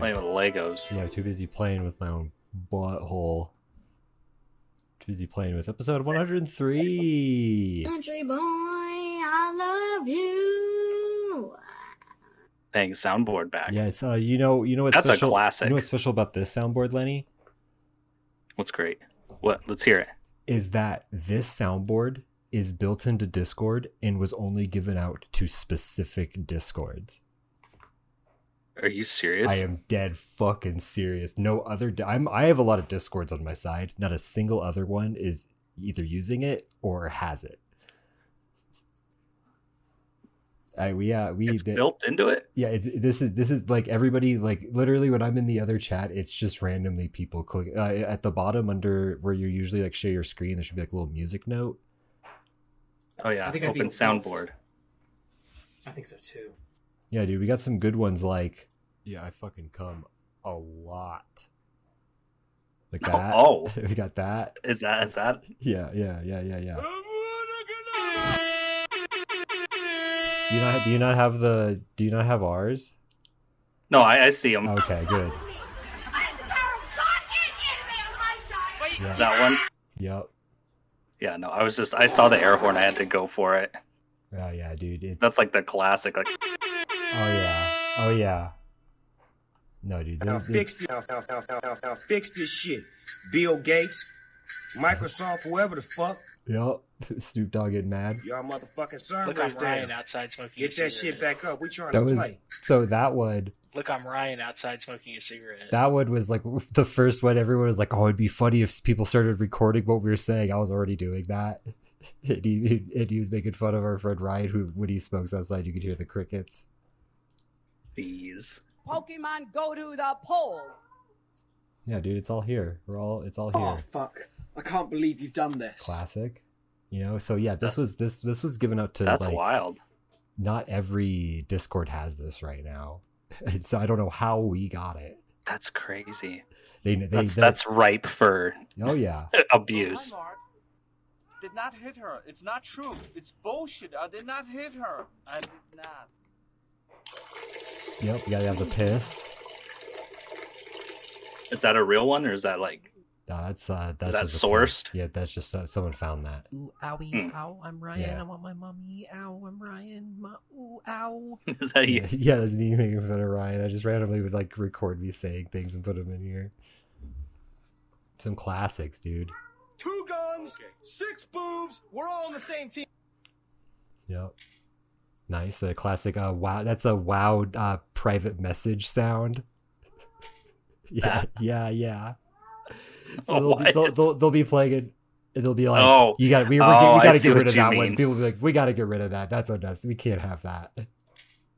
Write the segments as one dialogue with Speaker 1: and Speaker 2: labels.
Speaker 1: busy
Speaker 2: Okay.
Speaker 1: playing with Legos.
Speaker 2: Yeah, too busy playing with my own butthole. Too busy playing with episode 103.
Speaker 3: Country boy, I love you.
Speaker 1: Dang, soundboard back.
Speaker 2: Yes, uh, you know, you know what's
Speaker 1: That's a classic.
Speaker 2: You know what's special about this soundboard, Lenny?
Speaker 1: What's great? What? Let's hear it.
Speaker 2: Is that this soundboard is built into Discord and was only given out to specific Discords.
Speaker 1: Are you serious?
Speaker 2: I am dead fucking serious. No other. Di- I'm. I have a lot of Discords on my side. Not a single other one is either using it or has it. I we yeah we
Speaker 1: It's
Speaker 2: did-
Speaker 1: built into it.
Speaker 2: yeah it's, this is this is like everybody like literally when I'm in the other chat it's just randomly people click uh, at the bottom under where you usually like share your screen there should be like a little music note.
Speaker 1: Oh yeah,
Speaker 4: I think I'd be
Speaker 1: open
Speaker 4: a wolf.
Speaker 1: soundboard.
Speaker 4: I think so too.
Speaker 2: Yeah, dude, we got some good ones like yeah I fucking come a lot. Like oh, that.
Speaker 1: Oh,
Speaker 2: we got that.
Speaker 1: is that is that?
Speaker 2: Yeah, yeah, yeah, yeah, yeah. Do you not do you not have the do you not have ours?
Speaker 1: No, I, I see them.
Speaker 2: Okay, good. Yeah.
Speaker 1: That one.
Speaker 2: Yep.
Speaker 1: Yeah, no, I was just I saw the air horn. I had to go for it.
Speaker 2: Oh yeah, dude. It's,
Speaker 1: That's like the classic. Like
Speaker 2: Oh yeah. Oh yeah. No, dude.
Speaker 5: Now fix this. Now, now, now, now, now, now fix this shit. Bill Gates, Microsoft, whoever the fuck,
Speaker 2: Yep. Snoop Dogg getting mad.
Speaker 5: y'all motherfucking
Speaker 6: Look,
Speaker 5: servers
Speaker 6: I'm Ryan
Speaker 5: there.
Speaker 6: outside smoking.
Speaker 5: Get
Speaker 6: a
Speaker 5: that shit back up. We trying
Speaker 2: That
Speaker 5: to
Speaker 2: was
Speaker 5: play.
Speaker 2: so that one.
Speaker 6: Look, I'm Ryan outside smoking a cigarette.
Speaker 2: That one was like the first one. Everyone was like, "Oh, it'd be funny if people started recording what we were saying." I was already doing that. And he, and he was making fun of our friend Ryan, who when he smokes outside, you could hear the crickets.
Speaker 1: These.
Speaker 7: Pokemon go to the polls.
Speaker 2: Yeah, dude, it's all here. We're all. It's all
Speaker 8: oh,
Speaker 2: here.
Speaker 8: Oh fuck! I can't believe you've done this.
Speaker 2: Classic. You know. So yeah, this was this this was given out to
Speaker 1: That's
Speaker 2: like
Speaker 1: wild.
Speaker 2: not every Discord has this right now. And so I don't know how we got it.
Speaker 1: That's crazy.
Speaker 2: They they,
Speaker 1: That's
Speaker 2: they
Speaker 1: that's ripe for
Speaker 2: oh yeah.
Speaker 1: abuse.
Speaker 9: Hi, Did not hit her. It's not true. It's bullshit. I did not hit her. I did not.
Speaker 2: Yep. You gotta have the piss.
Speaker 1: Is that a real one or is that like
Speaker 2: No, that's uh that's
Speaker 1: that sourced?
Speaker 2: piss. Yeah, that's just uh, someone found that.
Speaker 10: Ooh, owie,
Speaker 1: Hmm.
Speaker 10: ow, I'm Ryan.
Speaker 2: Yeah.
Speaker 10: I want my mommy. Ow, I'm Ryan. Ma- ooh, ow.
Speaker 1: is that you?
Speaker 2: Yeah, yeah, that's me making fun of Ryan. I just randomly would like record me saying things and put them in here. Some classics, dude.
Speaker 11: Two guns, six boobs. We're all on the same team.
Speaker 2: Yep. Nice. The classic uh wow that's a wow uh private message sound. Yeah, yeah, yeah. So
Speaker 1: Oh,
Speaker 2: they'll, be,
Speaker 1: what?
Speaker 2: they'll, they'll, they'll be playing it. It'll be like,
Speaker 1: Oh.
Speaker 2: you got we, we're,
Speaker 1: Oh, I
Speaker 2: we got to get rid of
Speaker 1: you
Speaker 2: that one. People will be like, we got to get rid of that. That's unnecessary. We can't have that.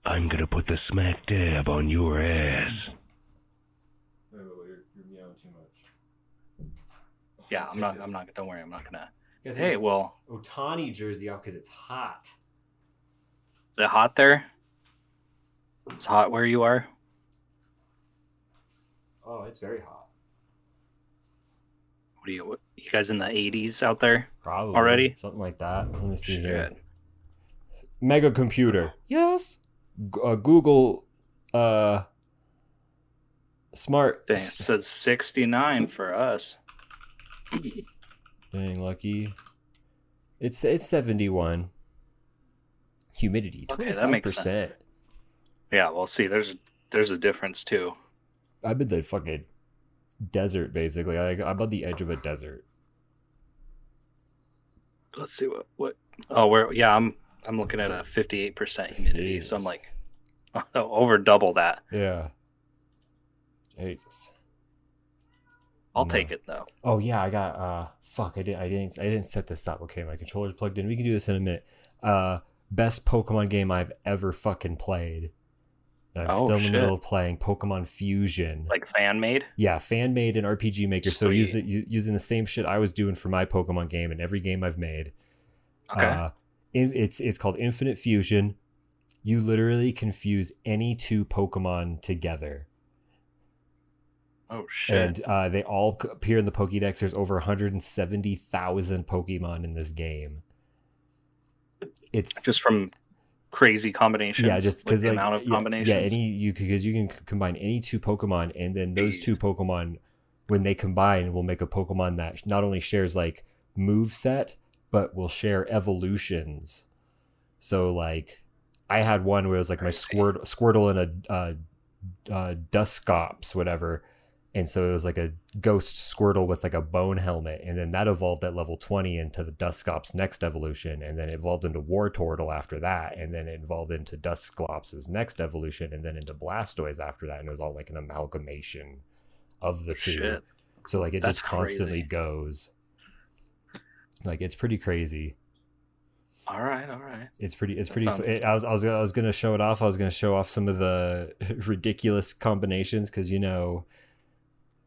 Speaker 12: I'm gonna put the smack dab on your ass.
Speaker 1: Yeah, I'm not. I'm not. Don't worry. I'm not gonna.
Speaker 2: Got
Speaker 1: Hey, well,
Speaker 2: Otani jersey off because it's hot.
Speaker 1: Is it hot there? It's hot where you are.
Speaker 2: Oh, it's very hot.
Speaker 1: What are you? What, you guys in the 80s out there?
Speaker 2: Probably
Speaker 1: Already?
Speaker 2: something like that. Let me see here. Mega computer. Yes. G- uh, Google. Uh. Smart.
Speaker 1: Dang, it says 69 for us.
Speaker 2: Dang, lucky. It's it's seventy one. Humidity twenty five percent.
Speaker 1: Yeah, well, see, there's there's a difference too.
Speaker 2: I'm in the fucking desert, basically. Like I'm on the edge of a desert.
Speaker 1: Let's see what what. Oh, we're yeah. I'm I'm looking at a 58% humidity, so I'm
Speaker 2: Jesus.
Speaker 1: like over double that.
Speaker 2: Yeah. Jesus.
Speaker 1: I'll
Speaker 2: No.
Speaker 1: take it though.
Speaker 2: Oh yeah, I got uh fuck, I didn't I didn't I didn't set this up. Okay, my controller's plugged in. We can do this in a minute. Uh best Pokemon game I've ever fucking played. I'm
Speaker 1: Oh,
Speaker 2: still in the middle of playing Pokemon Fusion.
Speaker 1: Like fan made.
Speaker 2: Yeah, fan made and RPG maker. So using using the same shit I was doing for my Pokemon game and every game I've made.
Speaker 1: Okay.
Speaker 2: Uh, it's it's called Infinite Fusion. You literally can fuse any two Pokemon together,
Speaker 1: oh shit.
Speaker 2: and uh, they all appear in the Pokédex. There's over 170,000 Pokemon in this game. It's
Speaker 1: Just from crazy combinations.
Speaker 2: Yeah, just
Speaker 1: Like,
Speaker 2: because
Speaker 1: the
Speaker 2: like,
Speaker 1: amount of combinations.
Speaker 2: Yeah, any you because you can combine any two Pokemon, and then those two Pokemon, when they combine, will make a Pokemon that not only shares like move set, but will share evolutions. So like, I had one where it was like my Squirt, Squirtle and a uh, uh, Dusclops, whatever. And so it was like a ghost Squirtle with like a bone helmet, and then that evolved at level twenty into the Dusclops next evolution, and then it evolved into Wartortle after that, and then it evolved into Dusclops' next evolution, and then into Blastoise after that, and it was all like an amalgamation of the two.
Speaker 1: Shit.
Speaker 2: So like it
Speaker 1: That's
Speaker 2: just constantly
Speaker 1: crazy.
Speaker 2: goes. Like it's pretty crazy.
Speaker 1: All right, all right.
Speaker 2: It's pretty. It's
Speaker 1: That
Speaker 2: pretty.
Speaker 1: sounds-
Speaker 2: It, I was. I was. I was gonna show it off. I was gonna show off some of the ridiculous combinations because you know,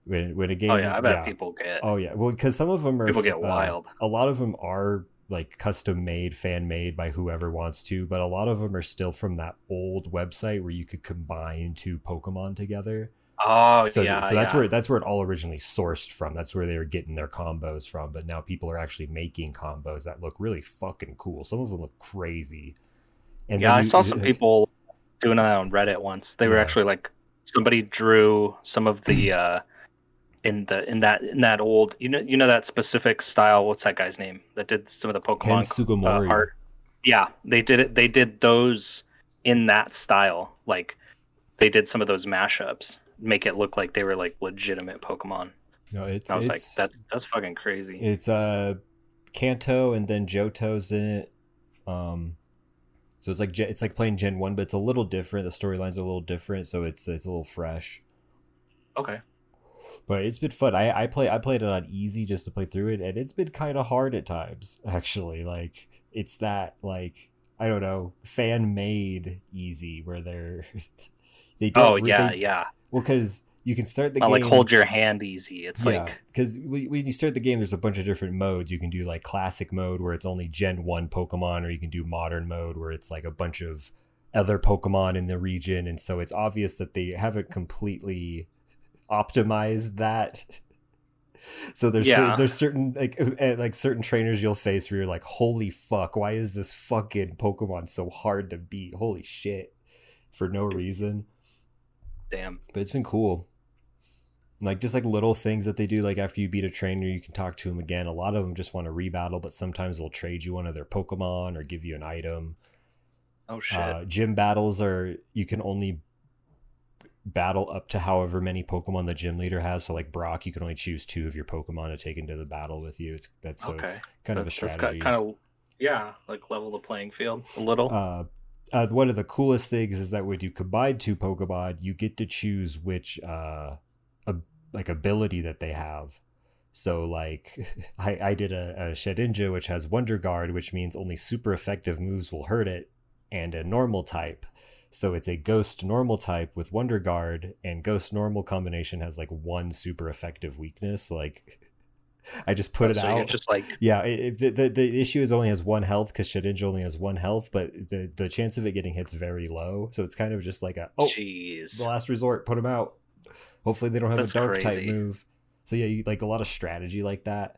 Speaker 2: when when a game.
Speaker 1: Oh yeah, I bet people get.
Speaker 2: Oh yeah. Well, because some of them are
Speaker 1: People get
Speaker 2: uh,
Speaker 1: wild.
Speaker 2: A lot of them are like custom made, fan made by whoever wants to, but a lot of them are still from that old website where you could combine two Pokemon together.
Speaker 1: Oh
Speaker 2: So,
Speaker 1: yeah,
Speaker 2: so that's
Speaker 1: yeah.
Speaker 2: where that's where it all originally sourced from. That's where they were getting their combos from. But now people are actually making combos that look really fucking cool. Some of them look crazy. And
Speaker 1: yeah, I
Speaker 2: you-
Speaker 1: saw some people doing that on Reddit once. They were actually like somebody drew some of the uh in the in that in that old you know you know that specific style. What's that guy's name that did some of the Pokemon uh, art? Yeah, they did it. They did those in that style. Like they did some of those mashups, make it look like they were like legitimate Pokemon.
Speaker 2: No, it's
Speaker 1: I was like, that's that's fucking crazy.
Speaker 2: It's uh Kanto and then Johto's in it. Um so it's like it's like playing Gen 1 but it's a little different. The storylines are a little different so it's it's a little fresh.
Speaker 1: Okay.
Speaker 2: But it's been fun. I I play I played it on easy just to play through it and it's been kind of hard at times actually. Like it's that like I don't know, fan made easy where they're they don't
Speaker 1: Oh yeah,
Speaker 2: they-
Speaker 1: yeah.
Speaker 2: Well cuz you can start the
Speaker 1: Not
Speaker 2: game
Speaker 1: like hold your hand easy. It's like
Speaker 2: because when you start the game, there's a bunch of different modes. You can do like classic mode where it's only Gen One Pokemon, or you can do modern mode where it's like a bunch of other Pokemon in the region, and so it's obvious that they haven't completely optimized that. So there's
Speaker 1: Yeah.
Speaker 2: there's certain like uh, like certain trainers you'll face where you're like, holy fuck, why is this fucking Pokemon so hard to beat? Holy shit, for no reason
Speaker 1: damn.
Speaker 2: but it's been cool like just like little things that they do like after you beat a trainer you can talk to them again a lot of them just want to rebattle but sometimes they'll trade you one of their pokemon or give you an item
Speaker 1: Oh shit.
Speaker 2: uh, gym battles are you can only battle up to however many pokemon the gym leader has so like brock you can only choose two of your pokemon to take into the battle with you it's that's so it's kind of a
Speaker 1: That's- that's
Speaker 2: strategy
Speaker 1: Kind of yeah, like level the playing field a little.
Speaker 2: uh, uh, one of the coolest things is that when you combine two Pokemon, you get to choose which uh, a, like ability that they have. So like, I, I did a, a Shedinja which has Wonder Guard, which means only super effective moves will hurt it, and a normal type. So it's a Ghost normal type with Wonder Guard, and Ghost normal combination has like one super effective weakness. Like, I just put
Speaker 1: Oh,
Speaker 2: it
Speaker 1: so
Speaker 2: out.
Speaker 1: you're just like
Speaker 2: Yeah, it, it- the, the issue is only has one health because Shedinja only has one health, but the the chance of it getting hits very low. So it's kind of just like a oh,
Speaker 1: jeez.
Speaker 2: the last resort, put them out. Hopefully they don't have
Speaker 1: That's
Speaker 2: a dark type move. So yeah, you like a lot of strategy like that.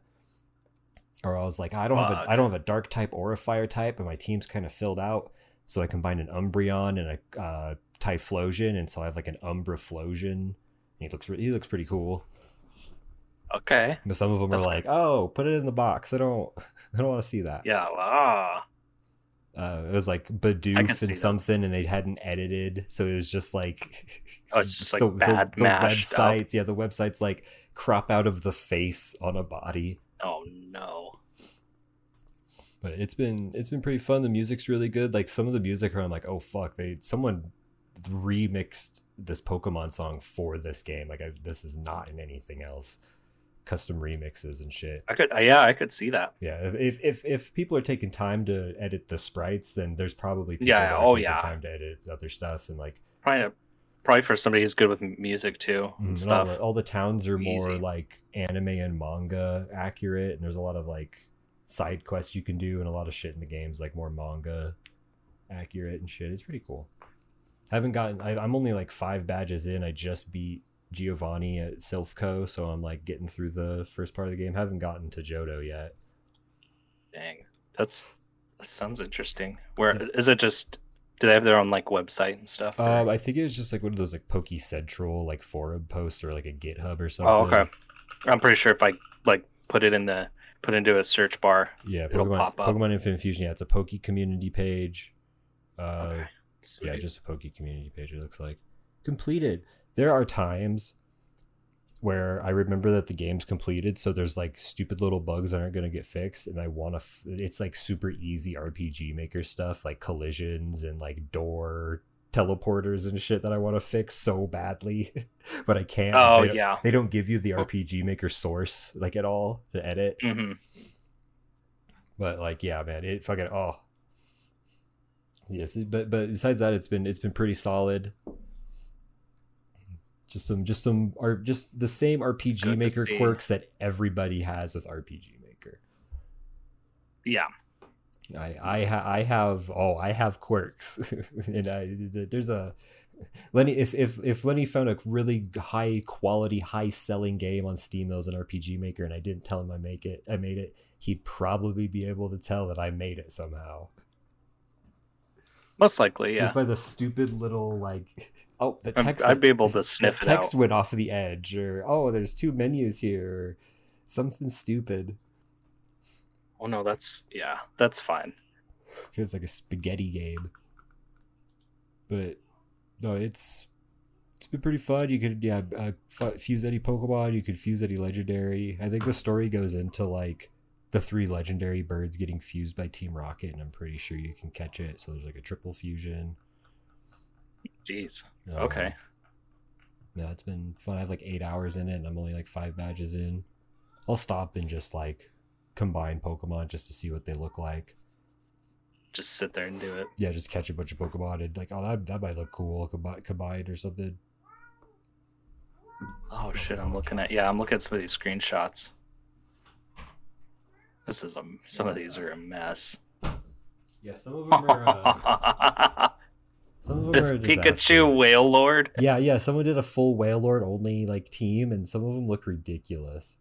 Speaker 2: Or I was like, I don't have
Speaker 1: Fuck.
Speaker 2: a I don't have a dark type or a fire type, and my team's kind of filled out. So I combined an Umbreon and a uh, Typhlosion, and so I have like an Umbraflosion. He looks re- he looks pretty cool.
Speaker 1: Okay.
Speaker 2: But some of them
Speaker 1: That's
Speaker 2: are like, oh, put it in the box. I don't I don't want to see that.
Speaker 1: Yeah. Ah.
Speaker 2: uh, it was like Bidoof and
Speaker 1: that.
Speaker 2: something, and they hadn't edited, so it was just like
Speaker 1: Oh, it's just, like, bad
Speaker 2: the,
Speaker 1: up.
Speaker 2: websites. Yeah, the websites like crop out of the face on a body.
Speaker 1: Oh no.
Speaker 2: But it's been it's been pretty fun. The music's really good. Like some of the music, I'm like, oh fuck, they someone remixed this Pokemon song for this game. Like I, this is not in anything else. Custom remixes and shit.
Speaker 1: I could. Uh, yeah, I could see that.
Speaker 2: Yeah, if if if people are taking time to edit the sprites, then there's probably people
Speaker 1: Yeah, oh,
Speaker 2: taking
Speaker 1: yeah.
Speaker 2: time to edit other stuff and like
Speaker 1: Probably. Probably for somebody who's good with music too
Speaker 2: mm,
Speaker 1: and
Speaker 2: and all,
Speaker 1: stuff.
Speaker 2: the, all the towns are more
Speaker 1: Easy.
Speaker 2: like anime and manga accurate, and there's a lot of like side quests you can do, and a lot of shit in the games like more manga accurate and shit. It's pretty cool. I haven't gotten. I, I'm only like five badges in. I just beat Giovanni at Silph Co, so I'm like getting through the first part of the game. haven't gotten to Johto yet.
Speaker 1: Dang, that's that sounds interesting. Where is it? Just Do they have their own like website and stuff?
Speaker 2: Um, I think it was just like one of those like Poke Central like forum posts or like a GitHub or something.
Speaker 1: oh, okay. I'm pretty sure if I like put it in the put into a search bar,
Speaker 2: Yeah,
Speaker 1: it'll
Speaker 2: Pokemon,
Speaker 1: pop up.
Speaker 2: Pokemon Infinite Fusion. Yeah, it's a Poke community page. Uh,
Speaker 1: Okay.
Speaker 2: yeah, just a Poke community page. It looks like completed. There are times where I remember that the game's completed, so there's like stupid little bugs that aren't gonna get fixed, and I want to. F- it's like super easy RPG Maker stuff, like collisions and like door teleporters and shit that I want to fix so badly, but I can't.
Speaker 1: Oh,
Speaker 2: They don't-
Speaker 1: yeah.
Speaker 2: they don't give you the RPG Maker source like at all to edit.
Speaker 1: hmm
Speaker 2: But like, yeah, man, it fucking oh. Yes, but but besides that, it's been it's been pretty solid. Just some just some are just the same RPG Maker quirks that everybody has with RPG Maker.
Speaker 1: Yeah.
Speaker 2: I I ha- I have oh I have quirks, and I there's a Lenny if if if Lenny found a really high quality high selling game on Steam that was an RPG Maker and I didn't tell him I make it I made it he'd probably be able to tell that I made it somehow
Speaker 1: Most likely, yeah.
Speaker 2: just by the stupid little like oh the text
Speaker 1: I'd be able to sniff
Speaker 2: text
Speaker 1: out.
Speaker 2: went off the edge or oh there's two menus here or something stupid
Speaker 1: Oh no, that's yeah, that's fine.
Speaker 2: it's like a spaghetti game. But no, it's it's been pretty fun. You could yeah uh, fu- fuse any Pokemon. You could fuse any legendary. I think the story goes into like the three legendary birds getting fused by Team Rocket, and I'm pretty sure you can catch it. So there's like a triple fusion.
Speaker 1: Jeez.
Speaker 2: Um,
Speaker 1: Okay.
Speaker 2: Yeah, it's been fun. I have like eight hours in it, and I'm only like five badges in. I'll stop and just like combine Pokemon just to see what they look like.
Speaker 1: Just sit there and do it.
Speaker 2: yeah, just catch a bunch of Pokemon and like, oh, that, that might look cool, combi- combined or something.
Speaker 1: Oh shit, I'm looking at yeah, I'm looking at some of these screenshots. This is a some of these are a mess.
Speaker 2: Yeah, some of them are. Uh, some of them
Speaker 1: this
Speaker 2: are.
Speaker 1: Pikachu Wailord.
Speaker 2: Yeah, yeah. Someone did a full Wailord only like team, and some of them look ridiculous.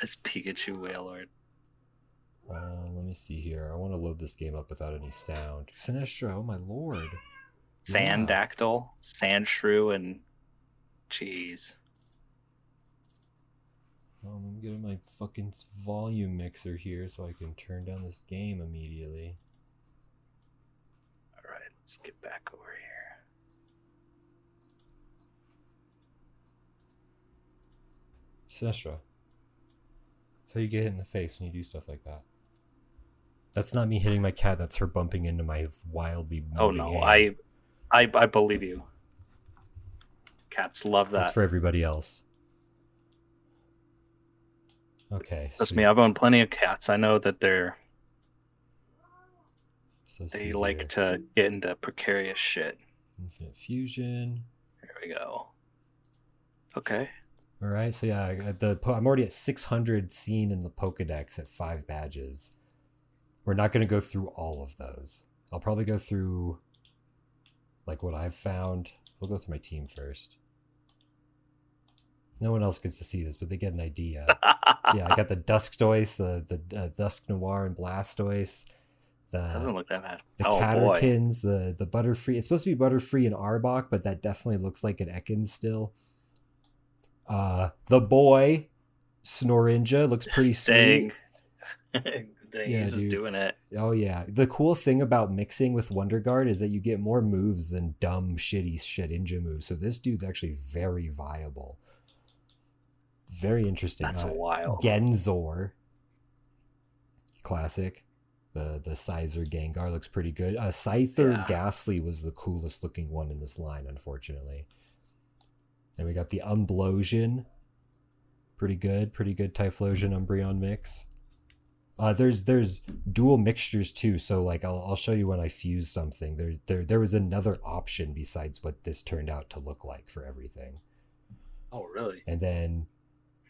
Speaker 1: This Pikachu Wailord.
Speaker 2: Uh, let me see here. I want to load this game up without any sound. Sinestro, oh my lord.
Speaker 1: Sandactyl, Sandshrew, and cheese.
Speaker 2: Um, I'm getting my fucking volume mixer here so I can turn down this game immediately.
Speaker 1: Alright, let's get back over here.
Speaker 2: Sinestro. That's how you get hit in the face when you do stuff like that. That's not me hitting my cat. That's her bumping into my wildly oh, moving
Speaker 1: Oh no,
Speaker 2: hand.
Speaker 1: I I I believe you. Cats love that.
Speaker 2: That's for everybody else. Okay.
Speaker 1: Trust me, I've owned plenty of cats. I know that they're
Speaker 2: So
Speaker 1: they like
Speaker 2: here.
Speaker 1: to get into precarious shit.
Speaker 2: Infinite Fusion.
Speaker 1: Here we go. Okay.
Speaker 2: All right. So yeah, the po- I'm already at 600 seen in the Pokedex at five badges. We're not going to go through all of those. I'll probably go through like what I've found. We'll go through my team first. No one else gets to see this, but they get an idea. yeah, I got the Duskdoise, the the uh, Dusknoir and Blastoise. The
Speaker 1: Doesn't look that bad.
Speaker 2: the
Speaker 1: oh boy.
Speaker 2: Caterkins, the the Butterfree. It's supposed to be Butterfree and Arbok, but that definitely looks like an Ekans still. Uh, the boy Snorinja looks pretty sweet.
Speaker 1: Dang,
Speaker 2: Yeah,
Speaker 1: he's just doing it.
Speaker 2: Oh yeah, the cool thing about mixing with Wonder Guard is that you get more moves than dumb, shitty Shedinja moves. So this dude's actually very viable. Very interesting.
Speaker 1: That's
Speaker 2: Uh,
Speaker 1: wild.
Speaker 2: Genzor, classic. The the Scizor Gengar looks pretty good. Uh, Scyther
Speaker 1: Yeah.
Speaker 2: Gastly was the coolest looking one in this line, unfortunately. Then we got the Umblosion. Pretty good, pretty good Typhlosion Umbreon mix. Uh, there's there's dual mixtures too, so like I'll, I'll show you when I fuse something. There there there was another option besides what this turned out to look like for everything.
Speaker 1: Oh really?
Speaker 2: And then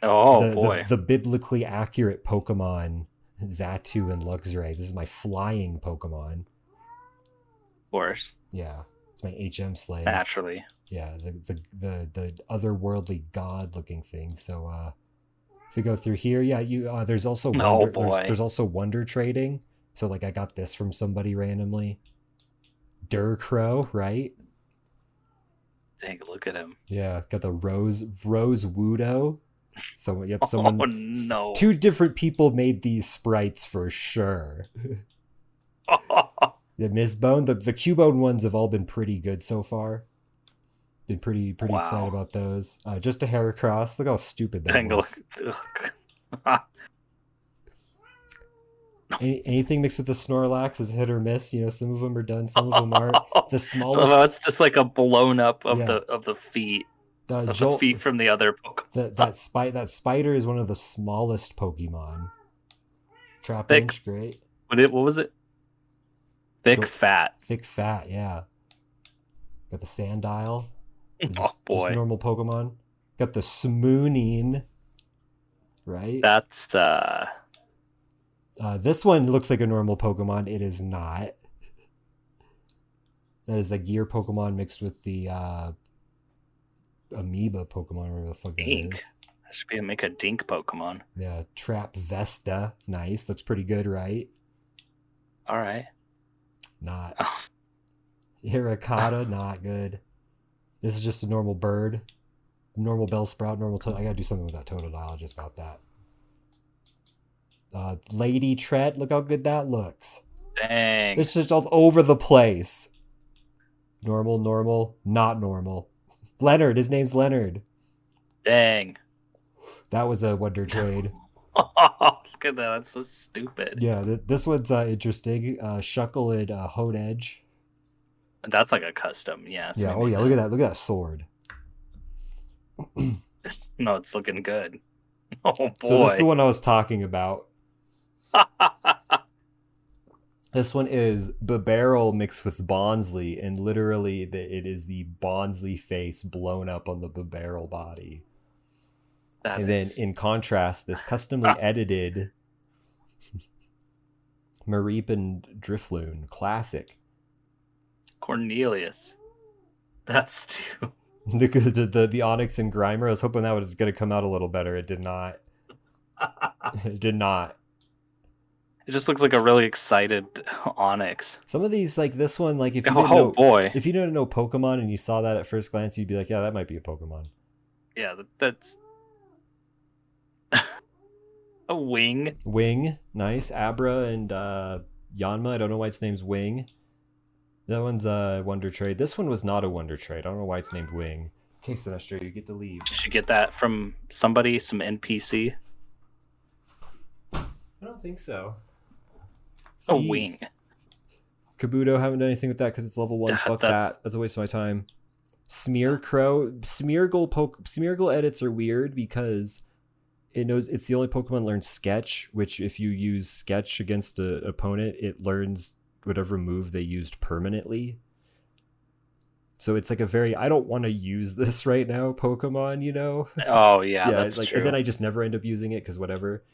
Speaker 1: Oh
Speaker 2: the, the-
Speaker 1: boy.
Speaker 2: the, biblically accurate Pokemon Xatu and Luxray. This is my flying Pokemon.
Speaker 1: Of course.
Speaker 2: Yeah, it's my HM slave.
Speaker 1: Naturally.
Speaker 2: Yeah, the the the, the otherworldly god looking thing. So uh if we go through here, yeah, you uh, there's also
Speaker 1: Oh,
Speaker 2: wonder. There's, there's also wonder trading. So like I got this from somebody randomly. Durcrow, right?
Speaker 1: Dang, look at him.
Speaker 2: Yeah, got the Rose Rose Wudo. So yep, someone
Speaker 1: Oh, no.
Speaker 2: two different people made these sprites for sure. the Mizbone, the the Cubone ones have all been pretty good so far. Been pretty pretty
Speaker 1: Wow.
Speaker 2: excited about those. Uh, just a hair across. Look how stupid that looks. Any, anything mixed with the Snorlax is hit or miss. You know, some of them are done, some of them aren't. The
Speaker 1: Oh,
Speaker 2: smallest,
Speaker 1: it's just like a blown up of
Speaker 2: Yeah.
Speaker 1: the of the feet,
Speaker 2: the,
Speaker 1: of the feet from the other Pokemon.
Speaker 2: that that spite that spider is one of the smallest Pokemon. Trap
Speaker 1: Thick.
Speaker 2: great.
Speaker 1: What it? What was it? Thick,
Speaker 2: Jolt-
Speaker 1: fat.
Speaker 2: Thick fat, yeah. Got the Sandile. Just,
Speaker 1: Oh boy,
Speaker 2: Just normal Pokemon. Got the Smooning. Right?
Speaker 1: that's uh.
Speaker 2: Uh, this one looks like a normal Pokemon. It is not. That is the Gear Pokemon mixed with the uh, Amoeba Pokemon, whatever the fuck that
Speaker 1: Dink.
Speaker 2: is.
Speaker 1: That should be a make a dink Pokemon.
Speaker 2: Yeah, Trap Vesta. Nice. Looks pretty good, right?
Speaker 1: All right.
Speaker 2: Not.
Speaker 1: Oh.
Speaker 2: Hiracata, not good. This is just a normal bird. Normal Bellsprout, normal to- I gotta do something with that Totodile. I just got that. Uh, Lady Tret, look how good that looks.
Speaker 1: Dang.
Speaker 2: It's just all over the place. Normal, normal, not normal. Leonard, his name's Leonard.
Speaker 1: Dang.
Speaker 2: That was a wonder trade.
Speaker 1: look at that. That's so stupid.
Speaker 2: Yeah, th- this one's uh, interesting. Uh, Shuckle and uh, Honedge.
Speaker 1: That's like a custom. Yeah.
Speaker 2: Yeah. Oh
Speaker 1: made
Speaker 2: yeah. Look at that. Look at that sword.
Speaker 1: No, it's looking good. Oh boy.
Speaker 2: So this is the one I was talking about. This one is Babarrel mixed with Bonsly, and literally the, it is the Bonsly face blown up on the Babarrel body.
Speaker 1: That
Speaker 2: and
Speaker 1: is-
Speaker 2: then in contrast, this customly edited Mareep and Drifloon classic.
Speaker 1: Cornelius. That's too.
Speaker 2: The, the, the, the Onix and Grimer, I was hoping that was going to come out a little better. It did not. it did not.
Speaker 1: It just looks like a really excited Onix.
Speaker 2: Some of these, like this one, like if you
Speaker 1: Oh,
Speaker 2: didn't know,
Speaker 1: boy.
Speaker 2: if you didn't know Pokemon and you saw that at first glance, you'd be like, yeah, that might be a Pokemon.
Speaker 1: Yeah, that, that's a wing.
Speaker 2: Wing, nice. Abra and uh, Yanma. I don't know why its name's Wing. That one's a Wonder Trade. This one was not a Wonder Trade. I don't know why it's named Wing. Okay, Sinestro, you get to leave.
Speaker 1: You should get that from somebody, some NPC.
Speaker 2: I don't think so.
Speaker 1: A
Speaker 2: Thief.
Speaker 1: wing.
Speaker 2: Kabuto, haven't done anything with that because it's level one.
Speaker 1: Yeah,
Speaker 2: Fuck
Speaker 1: that's-
Speaker 2: that. That's a waste of my time. Smear Crow. Smeargle poke Smeargle edits are weird because it knows it's the only Pokemon that learns Sketch, which if you use Sketch against an opponent, it learns whatever move they used permanently. So it's like a very I don't want to use this right now Pokemon, you know?
Speaker 1: Oh yeah,
Speaker 2: yeah,
Speaker 1: that's
Speaker 2: like
Speaker 1: true.
Speaker 2: and then I just never end up using it because whatever.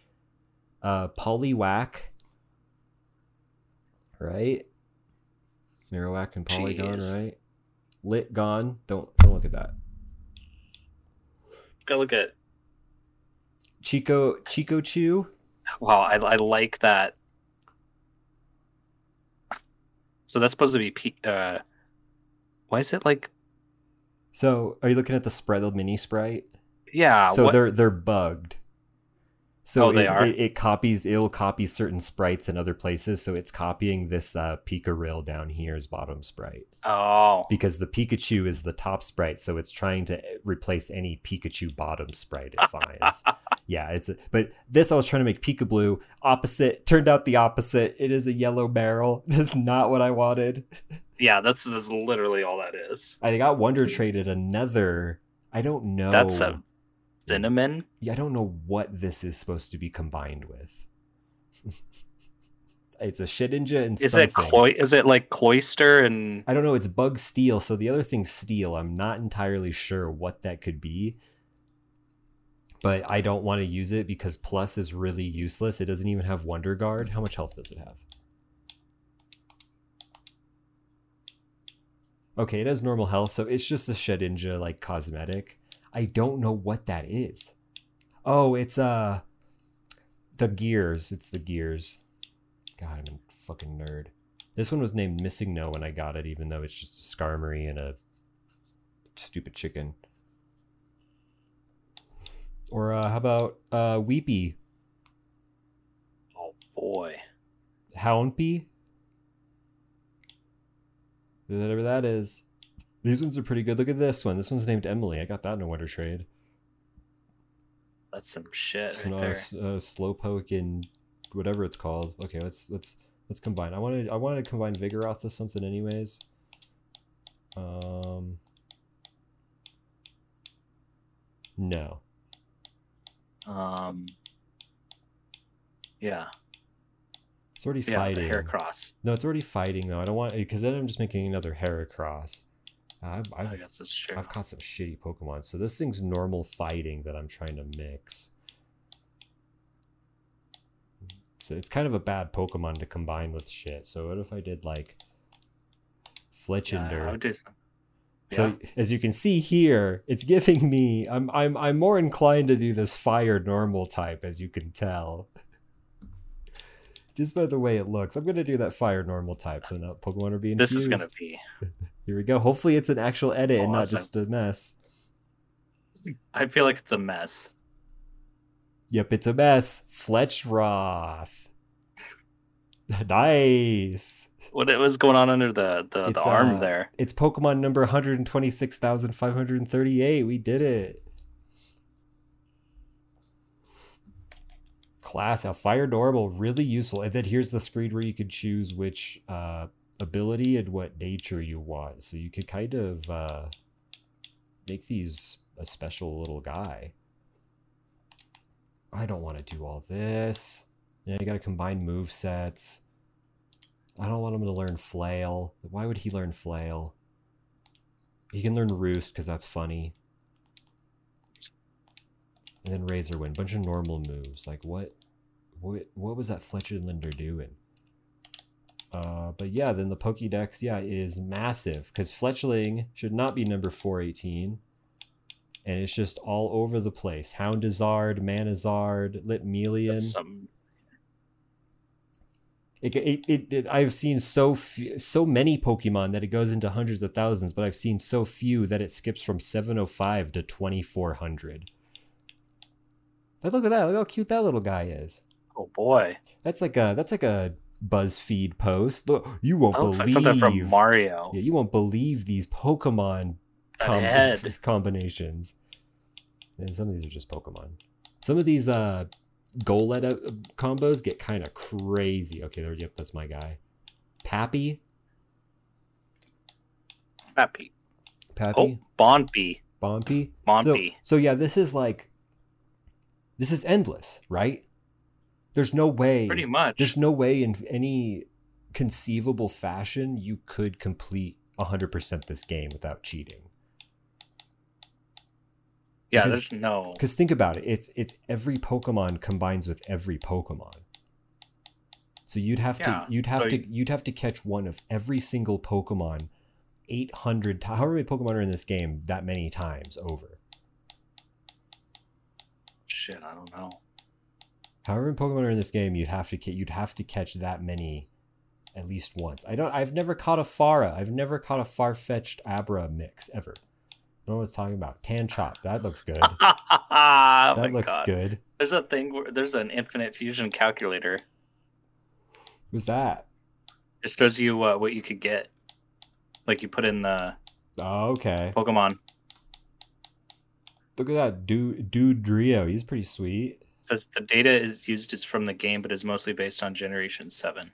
Speaker 2: Uh Poliwhack. Right? Marowak and Porygon,
Speaker 1: Jeez.
Speaker 2: right? Lit gone. Don't don't look at that.
Speaker 1: Go look at.
Speaker 2: Chico Chico Chew.
Speaker 1: Wow, I, I like that. So that's supposed to be. P- uh, why is it like?
Speaker 2: So are you looking at the the mini sprite?
Speaker 1: Yeah.
Speaker 2: so
Speaker 1: what-
Speaker 2: they're they're bugged. So
Speaker 1: Oh, they
Speaker 2: it,
Speaker 1: are?
Speaker 2: It, it copies it'll copy certain sprites in other places. So it's copying this uh, Pika Rill down here as bottom sprite.
Speaker 1: Oh.
Speaker 2: Because the Pikachu is the top sprite, so it's trying to replace any Pikachu bottom sprite it finds. Yeah, it's a, but this I was trying to make Pika Blue opposite. Turned out the opposite. It is a yellow barrel. That's not what I wanted.
Speaker 1: Yeah, that's that's literally all that is.
Speaker 2: I got Wonder traded another. I don't know.
Speaker 1: That's a cinnamon.
Speaker 2: Yeah, I don't know what this is supposed to be combined with. it's a Shedinja and
Speaker 1: Is
Speaker 2: something.
Speaker 1: it cloy? Is it like Cloyster and?
Speaker 2: I don't know. It's bug steel. So the other thing's steel. I'm not entirely sure what that could be. But I don't want to use it because plus is really useless. It doesn't even have Wonder Guard. How much health does it have? Okay, it has normal health, so it's just a Shedinja like cosmetic. I don't know what that is. Oh, it's uh the gears. It's the gears. God, I'm a fucking nerd. This one was named Missing No when I got it, even though it's just a Skarmory and a stupid chicken. Or uh, how about uh, Weepy?
Speaker 1: Oh boy.
Speaker 2: Houndby? Whatever that is. These ones are pretty good. Look at this one. This one's named Emily. I got that in a winter trade.
Speaker 1: That's some shit
Speaker 2: Some,
Speaker 1: right
Speaker 2: uh,
Speaker 1: there.
Speaker 2: s- uh, Slowpoke and whatever it's called. Okay, let's let's let's combine. I wanted I wanted to combine Vigoroth with something anyways. Um. No.
Speaker 1: Um. Yeah.
Speaker 2: It's already
Speaker 1: Yeah,
Speaker 2: fighting.
Speaker 1: the Heracross.
Speaker 2: No, it's already fighting though. I don't want because then I'm just making another Heracross. I've,
Speaker 1: I
Speaker 2: I've,
Speaker 1: true.
Speaker 2: I've caught some shitty Pokemon, so this thing's normal fighting that I'm trying to mix. So it's kind of a bad Pokemon to combine with shit. So what if I did like Fletchinder?
Speaker 1: I would do some-
Speaker 2: So as you can see here, it's giving me I'm I'm I'm more inclined to do this fire normal type, as you can tell. Just by the way it looks. I'm gonna do that fire normal type, so now Pokemon are being
Speaker 1: This is gonna be.
Speaker 2: Here we go. Hopefully it's an actual edit and not just a mess.
Speaker 1: I feel like it's a mess.
Speaker 2: Yep, it's a mess. Fletchroth. nice.
Speaker 1: What it was going on under the the, the arm
Speaker 2: uh,
Speaker 1: there?
Speaker 2: It's Pokemon number 126,538. We did it. Class, a fire normal, really useful. And then here's the screen where you could choose which uh, ability and what nature you want. So you could kind of uh, make these a special little guy. I don't want to do all this. Yeah, you got to combine move sets. I don't want him to learn flail. Why would he learn flail? He can learn roost because that's funny. And then razor wind, bunch of normal moves. Like what? What? What was that Fletcher Linder doing? Uh, but yeah, then the Pokédex, yeah, is massive because Fletchling should not be number 418. And it's just all over the place. Houndazard, Manazard, Litmelian.
Speaker 1: Some
Speaker 2: It, it, it, it- I've seen so few, so many Pokemon that it goes into hundreds of thousands, but I've seen so few that it skips from 705 to 2400. But look at that! Look how cute that little guy is.
Speaker 1: oh boy.
Speaker 2: That's like a that's like a BuzzFeed post. Look, you won't
Speaker 1: That looks like
Speaker 2: believe
Speaker 1: something from Mario.
Speaker 2: Yeah, you won't believe these Pokemon com- combinations. And some of these are just Pokemon. Some of these uh Goleta uh, combos get kind of crazy. Okay, there. Yep, that's my guy. Pappy.
Speaker 1: Pappy.
Speaker 2: Pappy.
Speaker 1: Oh, Bonpy.
Speaker 2: Bompy.
Speaker 1: Mompy.
Speaker 2: So, so yeah, this is like this is endless, right? There's no way
Speaker 1: Pretty much.
Speaker 2: There's no way in any conceivable fashion you could complete 100% this game without cheating.
Speaker 1: Yeah,
Speaker 2: because-
Speaker 1: there's no.
Speaker 2: Cuz think about it, it's it's every Pokemon combines with every Pokemon. So you'd have
Speaker 1: Yeah,
Speaker 2: to you'd have
Speaker 1: so
Speaker 2: to
Speaker 1: you-
Speaker 2: you'd have to catch one of every single Pokemon 800 times. However many Pokemon are in this game that many times over.
Speaker 1: Shit, I don't know.
Speaker 2: However many Pokemon are in this game, you'd have to you'd have to catch that many at least once. I don't. I've never caught a Farah. I've never caught a far-fetched Abra mix ever. No one's talking about tan chop. That looks good.
Speaker 1: oh
Speaker 2: that looks
Speaker 1: God.
Speaker 2: good.
Speaker 1: There's a thing where there's an infinite fusion calculator.
Speaker 2: Who's that?
Speaker 1: It shows you uh, what you could get. Like you put in the
Speaker 2: Oh, okay.
Speaker 1: Pokemon.
Speaker 2: Look at that dude, dude Drio. He's pretty sweet.
Speaker 1: It says the data is used is from the game, but is mostly based on Generation Seven.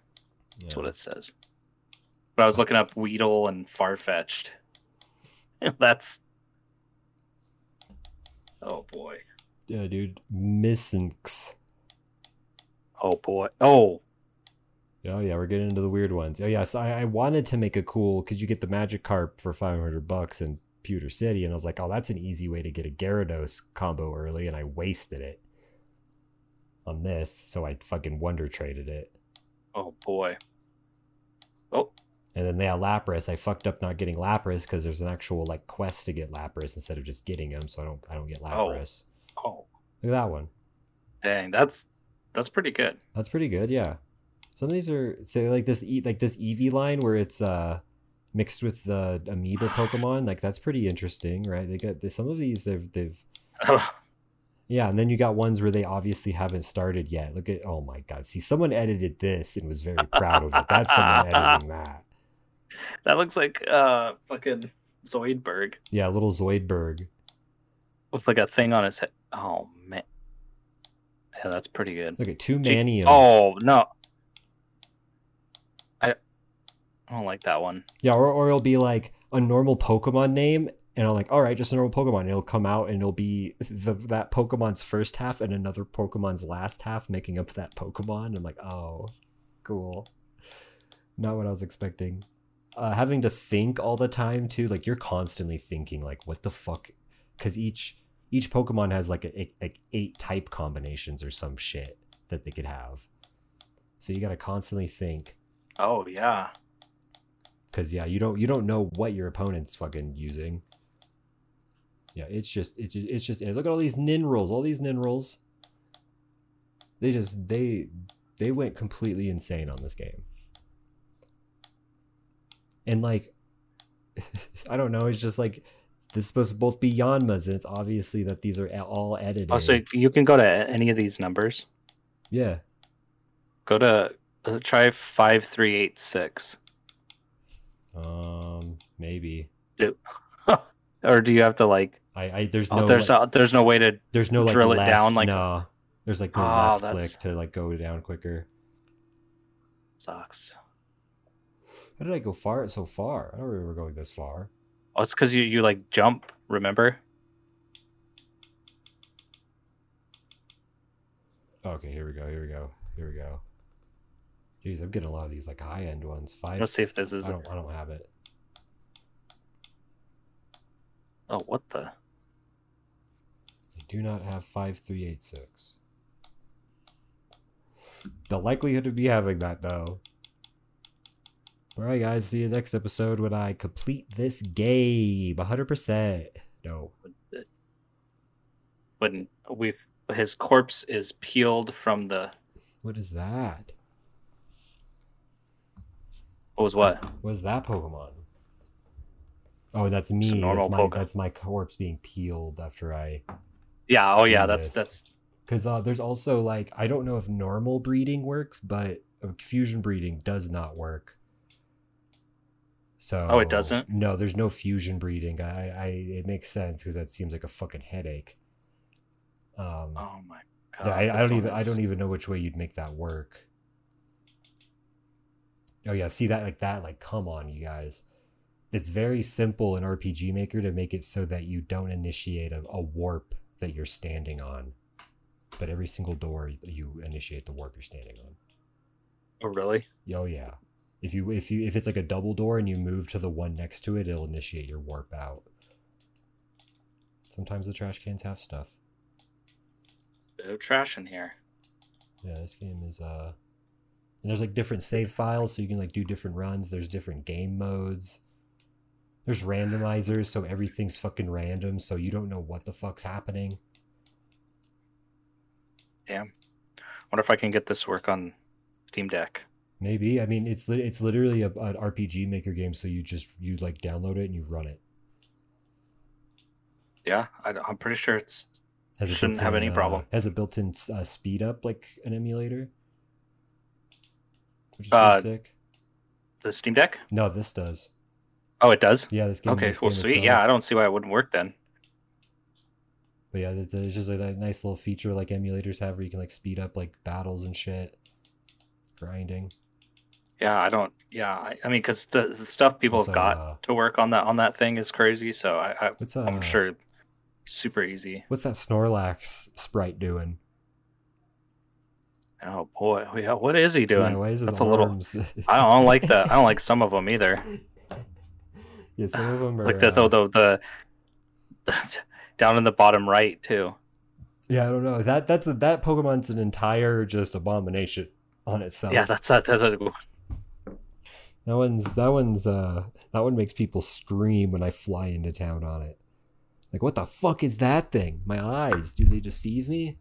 Speaker 1: That's what it says. But I was looking up Weedle and Farfetch'd. That's. Oh boy.
Speaker 2: Yeah, dude. Missinks.
Speaker 1: Oh boy. Oh.
Speaker 2: Oh yeah, we're getting into the weird ones. Oh yes, I, I wanted to make a cool because you get the Magikarp for five hundred bucks in Pewter City, and I was like, oh, that's an easy way to get a Gyarados combo early, and I wasted it on this, so I fucking Wonder Traded it.
Speaker 1: Oh boy. Oh.
Speaker 2: And then they had Lapras. I fucked up not getting Lapras because there's an actual like quest to get Lapras instead of just getting them, so I don't I don't get Lapras.
Speaker 1: Oh.
Speaker 2: Look at that one.
Speaker 1: Dang. That's that's pretty good.
Speaker 2: That's pretty good, yeah. Some of these are say like this e like this Eevee line where it's uh mixed with the amoeba Pokemon. Like that's pretty interesting, right? They got some of these they've they've yeah, and then you got ones where they obviously haven't started yet. Look at oh my god, see someone edited this and was very proud of it. That's someone editing that.
Speaker 1: That looks like uh fucking Zoidberg
Speaker 2: Yeah, little Zoidberg.
Speaker 1: with like a thing on his head. Oh man. Yeah, that's pretty good.
Speaker 2: Look at two Maniums.
Speaker 1: Oh no. I I don't like that one.
Speaker 2: Yeah, or, or it'll be like a normal Pokemon name, and I'm like, all right, just a normal Pokemon. And it'll come out and it'll be the, that Pokemon's first half and another Pokemon's last half, making up that Pokemon. I'm like, oh, cool. Not what I was expecting. Uh, having to think all the time too, like you're constantly thinking, like, what the fuck? Because each each Pokemon has like a, like eight type combinations or some shit that they could have. So you got to constantly think
Speaker 1: Oh yeah.
Speaker 2: because yeah, you don't you don't know what your opponent's fucking using. Yeah, it's just it's just, it's just look at all these nin rolls, all these nin rolls. They just they they went completely insane on this game. And like I don't know, it's just like this is supposed to both be Yanmas, and it's obviously that these are all edited.
Speaker 1: Also, you can go to any of these numbers.
Speaker 2: yeah.
Speaker 1: Go to uh, try five three eight six.
Speaker 2: Um maybe.
Speaker 1: Do, or do you have to like?
Speaker 2: I, I there's
Speaker 1: Oh,
Speaker 2: no
Speaker 1: there's
Speaker 2: like-
Speaker 1: a, there's no way to
Speaker 2: There's no like
Speaker 1: drill it down like
Speaker 2: no. There's like no
Speaker 1: Oh,
Speaker 2: left
Speaker 1: that's-
Speaker 2: click to like go down quicker.
Speaker 1: sucks.
Speaker 2: How did I go far so far? I don't remember going this far.
Speaker 1: Oh, it's because you you like jump. Remember?
Speaker 2: Okay, here we go. Here we go. Here we go. Jeez, I'm getting a lot of these like high end ones. 5
Speaker 1: Let's see if this is.
Speaker 2: I don't. I don't have it.
Speaker 1: Oh, what the?
Speaker 2: I do not have five three eight six. The likelihood of me having that though. All right, guys. See you next episode when I complete this game. 100. percent No.
Speaker 1: When we his corpse is peeled from the.
Speaker 2: What is that?
Speaker 1: What was what?
Speaker 2: What is that Pokemon? Oh, that's me.
Speaker 1: It's a normal
Speaker 2: that's, my, that's my corpse being peeled after I.
Speaker 1: Yeah. Oh yeah. That's
Speaker 2: this.
Speaker 1: that's.
Speaker 2: Because uh, there's also like I don't know if normal breeding works, but fusion breeding does not work. So
Speaker 1: Oh, it doesn't?
Speaker 2: No, there's no fusion breeding. I, I it makes sense because that seems like a fucking headache. Um,
Speaker 1: Oh my god.
Speaker 2: yeah, I, I don't even I don't even know which way you'd make that work. Oh yeah, see that like that like come on you guys. It's very simple in RPG Maker to make it so that you don't initiate a, a warp that you're standing on. But every single door you initiate the warp you're standing on.
Speaker 1: Oh really?
Speaker 2: Oh yeah. If you if you if it's like a double door and you move to the one next to it, it'll initiate your warp out. Sometimes the trash cans have stuff.
Speaker 1: No trash in here.
Speaker 2: Yeah, this game is uh and there's like different save files so you can like do different runs. There's different game modes. There's randomizers, so everything's fucking random, so you don't know what the fuck's happening.
Speaker 1: Damn. Wonder if I can get this work on Steam Deck.
Speaker 2: Maybe. I mean, it's li- it's literally a, an RPG maker game, so you just you like download it and you run it.
Speaker 1: Yeah, I, am pretty sure it's
Speaker 2: Has it
Speaker 1: shouldn't have any problem.
Speaker 2: Uh, has a built-in uh, speed up like an emulator? Which is
Speaker 1: Uh,
Speaker 2: pretty sick.
Speaker 1: the Steam Deck.
Speaker 2: No, this does.
Speaker 1: Oh, it does.
Speaker 2: Yeah, this game.
Speaker 1: Okay,
Speaker 2: this
Speaker 1: well,
Speaker 2: game
Speaker 1: sweet.
Speaker 2: itself.
Speaker 1: Yeah, I don't see why it wouldn't work then.
Speaker 2: But yeah, it's, it's just like a nice little feature like emulators have where you can like speed up like battles and shit, grinding.
Speaker 1: Yeah, I don't. Yeah, I, I mean, because the, the stuff people
Speaker 2: Also,
Speaker 1: have got
Speaker 2: uh,
Speaker 1: to work on that on that thing is crazy. So I, I
Speaker 2: What's
Speaker 1: I'm
Speaker 2: uh,
Speaker 1: sure super easy.
Speaker 2: What's that Snorlax sprite doing?
Speaker 1: Oh boy, yeah, what is he doing?
Speaker 2: Yeah, is
Speaker 1: That's a little. I don't, like that. I don't like some of them either.
Speaker 2: yeah, some of them are
Speaker 1: Like the
Speaker 2: uh,
Speaker 1: the, the the down in the bottom right too.
Speaker 2: Yeah, I don't know. That that's a, that Pokemon's an entire just abomination on itself.
Speaker 1: Yeah, that's a, that's a
Speaker 2: that one's that one's uh that one makes people scream when I fly into town on it. Like, what the fuck is that thing? My eyes, do they deceive me?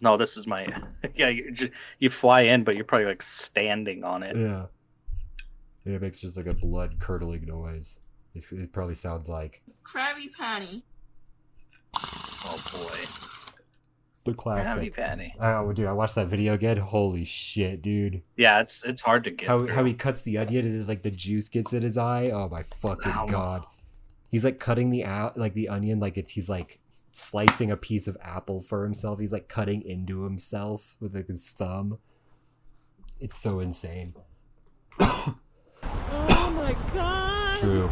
Speaker 1: No, this is my. Yeah, you ju- you fly in, but you're probably like standing on it.
Speaker 2: Yeah. And it makes just like a blood curdling noise. It, it probably sounds like
Speaker 3: Krabby Patty.
Speaker 1: Oh boy.
Speaker 2: The
Speaker 1: Krabby
Speaker 2: classic.
Speaker 1: Patty.
Speaker 2: Oh, dude, I watched that video again. Holy shit, dude!
Speaker 1: Yeah, it's it's hard to get.
Speaker 2: How
Speaker 1: through.
Speaker 2: how he cuts the onion and it's like the juice gets in his eye. Oh my fucking
Speaker 1: Ow.
Speaker 2: god! He's like cutting the out like the onion like it's he's like slicing a piece of apple for himself. He's like cutting into himself with like his thumb. It's so insane.
Speaker 3: Oh my god.
Speaker 2: True.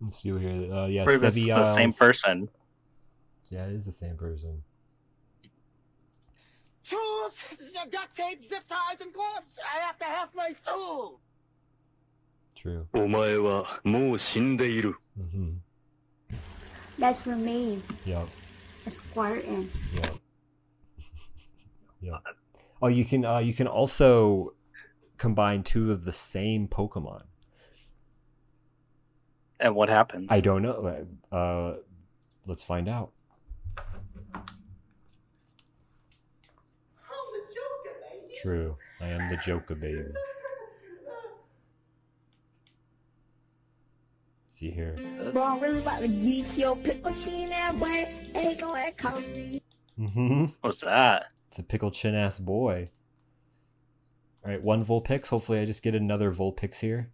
Speaker 2: Let's see here. Uh, yeah,
Speaker 1: Prove it's
Speaker 2: Sevi
Speaker 1: the same person.
Speaker 2: Yeah, it is the same person.
Speaker 11: Tools, duct tape, zip ties, and gloves. I have to have my tool.
Speaker 2: True.
Speaker 12: お前はもう死んでいる。
Speaker 2: Mm-hmm.
Speaker 3: That's for me.
Speaker 2: Yep.
Speaker 3: A Squirtin.
Speaker 2: Yep. yep. Oh, you can uh, you can also combine two of the same Pokemon.
Speaker 1: And what happens?
Speaker 2: I don't know. Uh, let's find out. True. I am the Joker baby. See here.
Speaker 3: Bro, I'm really about to get your pickle chin that boy. Ain't gonna come me.
Speaker 2: Mm-hmm.
Speaker 1: What's that?
Speaker 2: It's a pickle chin ass boy. All right, one Vulpix. Hopefully, I just get another Vulpix here.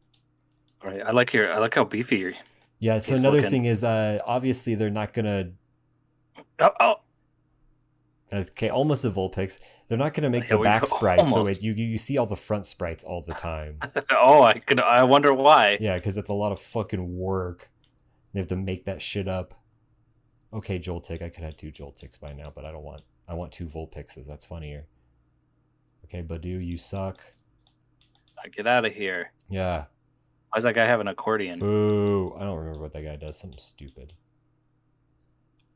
Speaker 1: All right, I like your. I like how beefy you're.
Speaker 2: Yeah. So another
Speaker 1: looking-
Speaker 2: thing is, uh, obviously they're not gonna.
Speaker 1: Oh, oh.
Speaker 2: Okay, almost a Vulpix. They're not gonna make
Speaker 1: Here
Speaker 2: the back
Speaker 1: go.
Speaker 2: sprite, so it, you you see all the front sprites all the time.
Speaker 1: oh, I could. I wonder why.
Speaker 2: Yeah, because it's a lot of fucking work. They have to make that shit up. Okay, Joltik. I could have two Joltiks by now, but I don't want. I want two Vulpixes. That's funnier. Okay, Badu, you suck.
Speaker 1: Get out of here.
Speaker 2: Yeah.
Speaker 1: Why does that guy have an accordion?
Speaker 2: Boo. I don't remember what that guy does. Something stupid.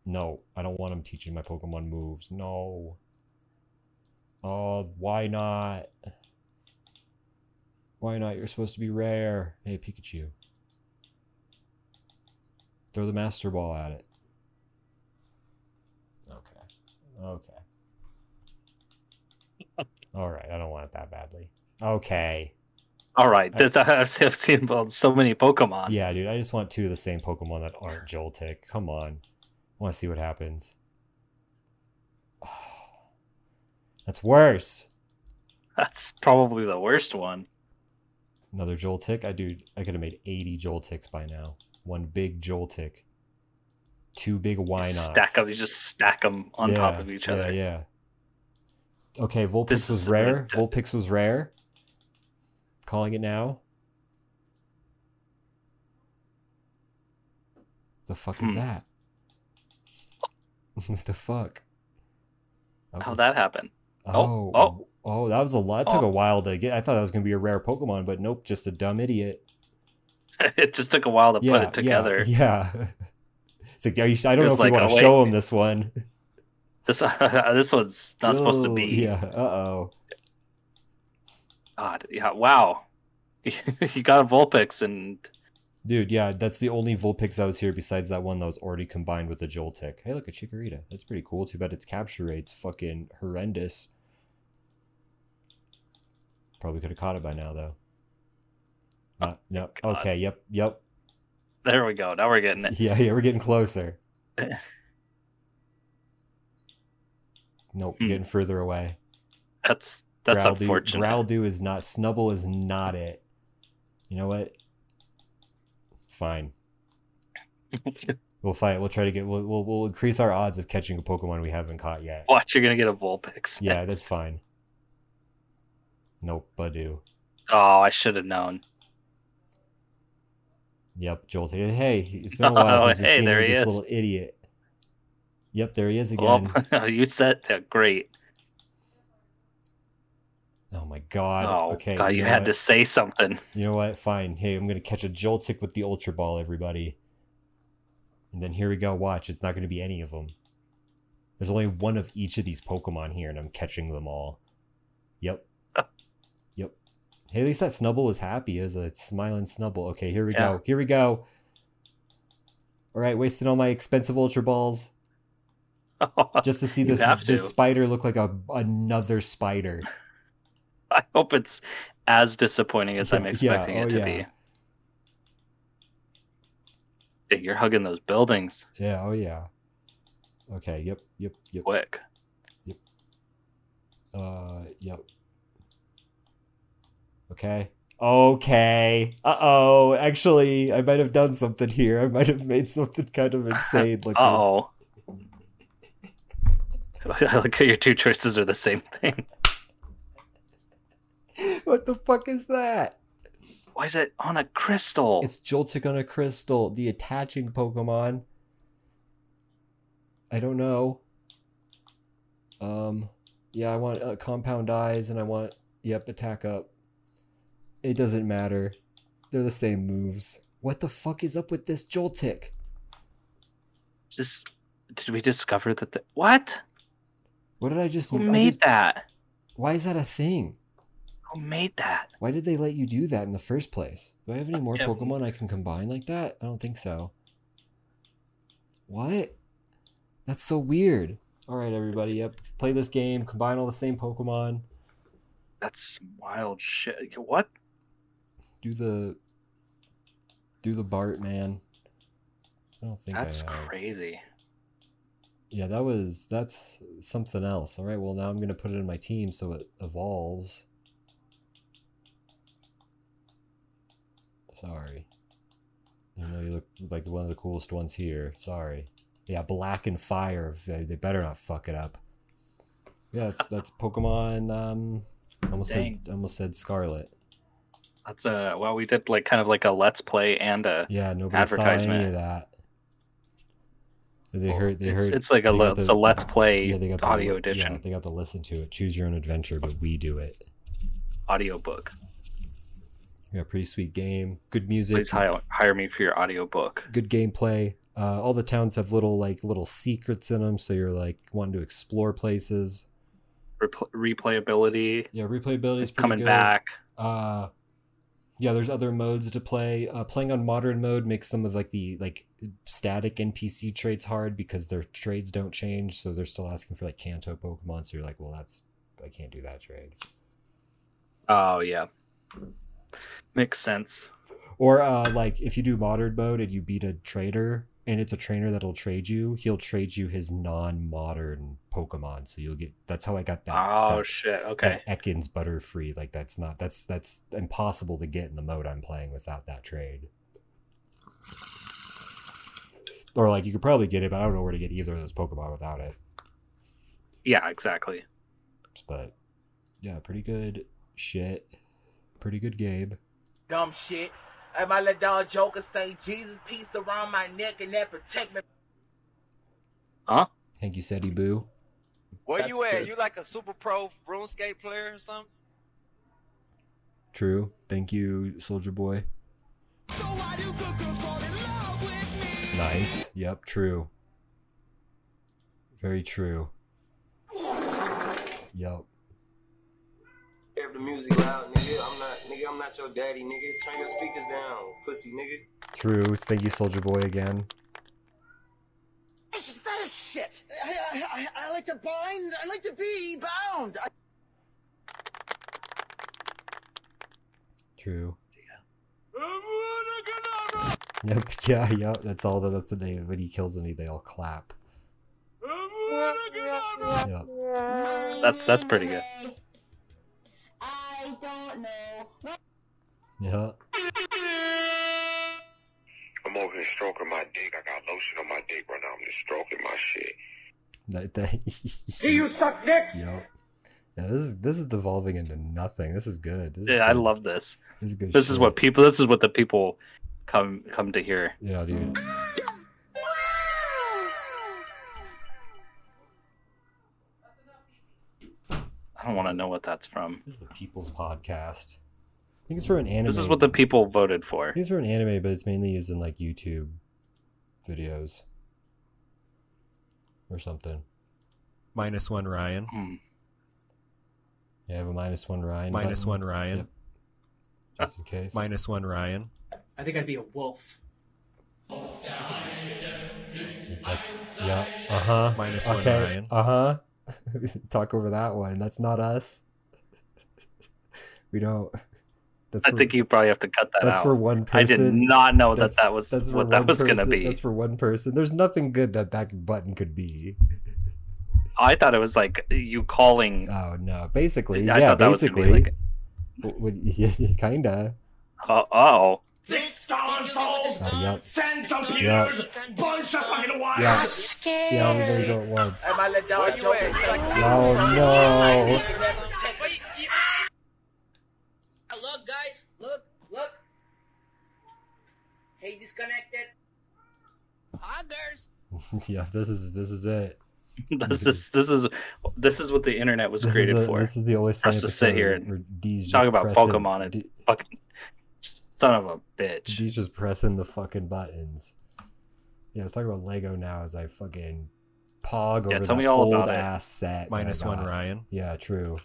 Speaker 2: No, I don't want him teaching my Pokemon moves. No. Oh, why not? Why not? You're supposed to be rare. Hey, Pikachu. Throw the Master Ball at it. Okay. Okay. Alright, I don't want it that badly. Okay.
Speaker 1: All right, seen- I've seen so many Pokemon.
Speaker 2: Yeah, dude, I just want two of the same Pokemon that aren't Joltik. Come on. I want to see what happens. That's worse.
Speaker 1: That's probably the worst one.
Speaker 2: Another Joltik. I do. I could have made 80 Joltiks by now. One big Joltik. Two big why not?
Speaker 1: Stack them. You just stack them on top of each
Speaker 2: yeah,
Speaker 1: other.
Speaker 2: Yeah. Okay, Vulpix
Speaker 1: This
Speaker 2: was rare.
Speaker 1: ridiculous.
Speaker 2: Vulpix was rare. Calling it now. The fuck is
Speaker 1: Hmm.
Speaker 2: that? What the fuck?
Speaker 1: How'd
Speaker 2: was-
Speaker 1: that happen?
Speaker 2: Oh,
Speaker 1: Oh,
Speaker 2: oh, oh, that was a lot. It took
Speaker 1: Oh.
Speaker 2: a while to get. I thought that was gonna be a rare Pokemon, but nope, just a dumb idiot.
Speaker 1: it just took a while to
Speaker 2: yeah,
Speaker 1: put it together.
Speaker 2: Yeah. yeah. it's like, you, I don't know if
Speaker 1: like,
Speaker 2: want to
Speaker 1: oh,
Speaker 2: show him this one.
Speaker 1: This this one's not supposed to be.
Speaker 2: Yeah. Uh oh.
Speaker 1: God, yeah. Wow. you got a Vulpix and
Speaker 2: Dude, yeah, that's the only Vulpix that was here besides that one that was already combined with the Joltik. Hey, look, a Chikorita. That's pretty cool. Too bad its capture rate's fucking horrendous. Probably could have caught it by now, though. Not, no.
Speaker 1: Oh, God.
Speaker 2: Okay, yep, yep.
Speaker 1: there we go. Now we're getting it.
Speaker 2: Yeah, yeah, we're getting closer. Nope,
Speaker 1: Hmm.
Speaker 2: getting further away.
Speaker 1: That's that's
Speaker 2: Growlithe-
Speaker 1: unfortunate.
Speaker 2: Growlithe is not. Snubbull is not it. You know what? Fine. We'll fight. We'll try to get. We'll, we'll we'll increase our odds of catching a Pokemon we haven't caught yet.
Speaker 1: Watch, you're gonna get a Vulpix.
Speaker 2: Yeah, that's fine. Nope, Badu.
Speaker 1: Oh, I should have known.
Speaker 2: Yep, Joltik. Hey, it's been a while
Speaker 1: Oh,
Speaker 2: since we've
Speaker 1: hey,
Speaker 2: seen
Speaker 1: there
Speaker 2: this
Speaker 1: is.
Speaker 2: little idiot. Yep, there he is again.
Speaker 1: Well, you said that great.
Speaker 2: Oh my god.
Speaker 1: Oh,
Speaker 2: okay.
Speaker 1: God, you
Speaker 2: know
Speaker 1: had
Speaker 2: what?
Speaker 1: to say something.
Speaker 2: You know what? Fine. Hey, I'm gonna catch a Joltik with the Ultra Ball, everybody. And then here we go. Watch. It's not gonna be any of them. There's only one of each of these Pokemon here, and I'm catching them all. Yep. yep. Hey, at least that Snubbull is happy as a smiling Snubbull. Okay, here we
Speaker 1: Yeah.
Speaker 2: go. Here we go. All right, wasting all my expensive Ultra Balls. just to see this this spider look like a another spider.
Speaker 1: I hope it's as disappointing as I'm expecting
Speaker 2: yeah,
Speaker 1: it
Speaker 2: oh,
Speaker 1: to
Speaker 2: yeah.
Speaker 1: be. Hey, you're hugging those buildings
Speaker 2: Yeah. Oh yeah. Okay. Yep. Yep. Yep.
Speaker 1: quick.
Speaker 2: Uh. Yep. Okay. Okay. Uh oh. Actually, I might have done something here. I might have made something kind of insane looking.
Speaker 1: Oh. I like how your two choices are the same thing.
Speaker 2: What the fuck is that?
Speaker 1: Why is it on a crystal?
Speaker 2: It's Joltik on a crystal, the attaching Pokemon. I don't know. Um, yeah, I want uh, compound eyes, and I want yep attack up. It doesn't matter. They're the same moves. What the fuck is up with this Joltik?
Speaker 1: Is this did we discover that the what?
Speaker 2: What did I just?
Speaker 1: Who
Speaker 2: I
Speaker 1: made
Speaker 2: just-
Speaker 1: that?
Speaker 2: Why is that a thing?
Speaker 1: Who made that?
Speaker 2: Why did they let you do that in the first place? Do I have any more
Speaker 1: Yeah.
Speaker 2: Pokemon I can combine like that? I don't think so. What? That's so weird. All right, everybody. Yep. Play this game. Combine all the same Pokemon.
Speaker 1: That's wild shit. What?
Speaker 2: Do the. Do the Bart, man. I don't think
Speaker 1: That's
Speaker 2: I have.
Speaker 1: crazy.
Speaker 2: Yeah, that was that's something else. All right. Well, now I'm gonna put it in my team so it evolves. Sorry. You know, you look like one of the coolest ones here. Sorry. Yeah, black and fire. They, better not fuck it up. Yeah, that's that's Pokemon. Um, almost
Speaker 1: Dang.
Speaker 2: said almost said Scarlet.
Speaker 1: That's a well we did like kind of like a let's play and a
Speaker 2: Yeah, nobody saw any
Speaker 1: advertisement.
Speaker 2: of that. They heard. They
Speaker 1: it's,
Speaker 2: heard.
Speaker 1: it's like a le-
Speaker 2: got
Speaker 1: it's a let's play
Speaker 2: yeah, they got the-
Speaker 1: audio
Speaker 2: Yeah,
Speaker 1: edition
Speaker 2: they got to listen to it. Choose your own adventure, but we do it.
Speaker 1: audio book.
Speaker 2: Yeah, pretty sweet game. Good music.
Speaker 1: Please hire, hire me for your audio book.
Speaker 2: Good gameplay. Uh, all the towns have little like little secrets in them, so you're like wanting to explore places.
Speaker 1: Repl- replayability
Speaker 2: Yeah, replayability is
Speaker 1: coming
Speaker 2: good.
Speaker 1: back.
Speaker 2: Uh, yeah, there's other modes to play. Uh, playing on modern mode makes some of like the like static NPC trades hard because their trades don't change, so they're still asking for like Kanto Pokemon. So you're like, well, that's I can't do that trade.
Speaker 1: Oh yeah, makes sense.
Speaker 2: Or uh, like if you do modern mode and you beat a trader and it's a trainer that'll trade you, he'll trade you his non-modern Pokemon. So you'll get that's how I got that.
Speaker 1: Oh
Speaker 2: that,
Speaker 1: shit. Okay.
Speaker 2: That Ekans Butterfree. Like that's not that's that's impossible to get in the mode I'm playing without that trade. Or like you could probably get it, but I don't know where to get either of those Pokemon without it.
Speaker 1: Yeah, exactly.
Speaker 2: But yeah, pretty good shit. Pretty good Gabe.
Speaker 11: Dumb shit. Hey, my little dog Joker say Jesus peace around my neck and that protect me.
Speaker 1: Huh?
Speaker 2: Thank you, Seti Boo.
Speaker 13: Where
Speaker 11: That's
Speaker 13: you at?
Speaker 11: good.
Speaker 13: You like a super pro RuneScape player or something?
Speaker 2: True. Thank you, Soldier Boy. Nice. Yep, true. Very true. Yep.
Speaker 14: Have the music loud, nigga. I'm not, nigga. I'm not your daddy, nigga. Turn your speakers down, pussy, nigga.
Speaker 2: True. Thank you, Soldier Boy, again.
Speaker 11: It's that is shit. I, I, I, I like to bind. I like to be bound. I-
Speaker 2: True. Yep. Yeah. Yep. That's all. The, that's the name. When he kills any, they all clap. Yep.
Speaker 1: That's that's pretty good.
Speaker 3: I don't know.
Speaker 2: Yeah.
Speaker 12: I'm over here stroking my dick. I got lotion on my dick right now. I'm just stroking my shit.
Speaker 2: That, that,
Speaker 11: See you suck dick.
Speaker 2: Yep. Yeah, this is this is devolving into nothing. This is good. This is
Speaker 1: Yeah, I love this.
Speaker 2: This is good.
Speaker 1: This is what people. This is what the people come come to hear.
Speaker 2: Yeah, dude.
Speaker 1: I don't want to know what that's from.
Speaker 2: This is the People's Podcast. I think it's for an anime.
Speaker 1: This is what the people voted for.
Speaker 2: These are it's an anime, but it's mainly used in like YouTube videos or something.
Speaker 15: Minus one Ryan.
Speaker 1: Hmm.
Speaker 2: Yeah, I have a minus one Ryan.
Speaker 15: Minus
Speaker 2: button.
Speaker 15: one Ryan.
Speaker 2: Yep. Just in case.
Speaker 15: Minus one Ryan.
Speaker 4: I think I'd be a wolf. I think so too.
Speaker 2: That's yeah. Uh huh.
Speaker 15: Minus one,
Speaker 2: okay.
Speaker 15: Ryan.
Speaker 2: Uh huh. Talk over that one. That's not us. We don't. That's
Speaker 1: I
Speaker 2: for-
Speaker 1: think you probably have to cut that
Speaker 2: That's
Speaker 1: out.
Speaker 2: for one person.
Speaker 1: I did not know that
Speaker 2: That's-
Speaker 1: that was
Speaker 2: that's
Speaker 1: what that was gonna be.
Speaker 2: That's for one person. There's nothing good that that button could be.
Speaker 1: I thought it was like you calling.
Speaker 2: Oh no! Basically,
Speaker 1: I
Speaker 2: yeah.
Speaker 1: thought that was gonna be
Speaker 2: Basically,
Speaker 1: like-
Speaker 2: yeah, kinda.
Speaker 1: Uh oh.
Speaker 5: Six consoles,
Speaker 2: Uh, yep.
Speaker 5: ten computers,
Speaker 2: Yep.
Speaker 5: bunch of fucking wires.
Speaker 2: Yeah. Yeah, everybody go at once.
Speaker 11: Hey, my little dog Joker say
Speaker 2: Oh no!
Speaker 3: Look, guys, look, look. Hey, disconnected. Huggers.
Speaker 2: yeah, this is this is it.
Speaker 1: This is this is this is what the internet was
Speaker 2: This
Speaker 1: created
Speaker 2: the-
Speaker 1: for.
Speaker 2: This is the only
Speaker 1: For us to sit here and talk about
Speaker 2: pressing-
Speaker 1: Pokemon and
Speaker 2: D-
Speaker 1: fucking son of a bitch.
Speaker 2: D's just pressing the fucking buttons. Yeah, let's talk about Lego now as I fucking pog
Speaker 1: Yeah,
Speaker 2: over
Speaker 1: tell
Speaker 2: that
Speaker 1: me all
Speaker 2: old
Speaker 1: about it.
Speaker 2: ass set.
Speaker 15: Minus one. Ryan.
Speaker 2: Yeah, true.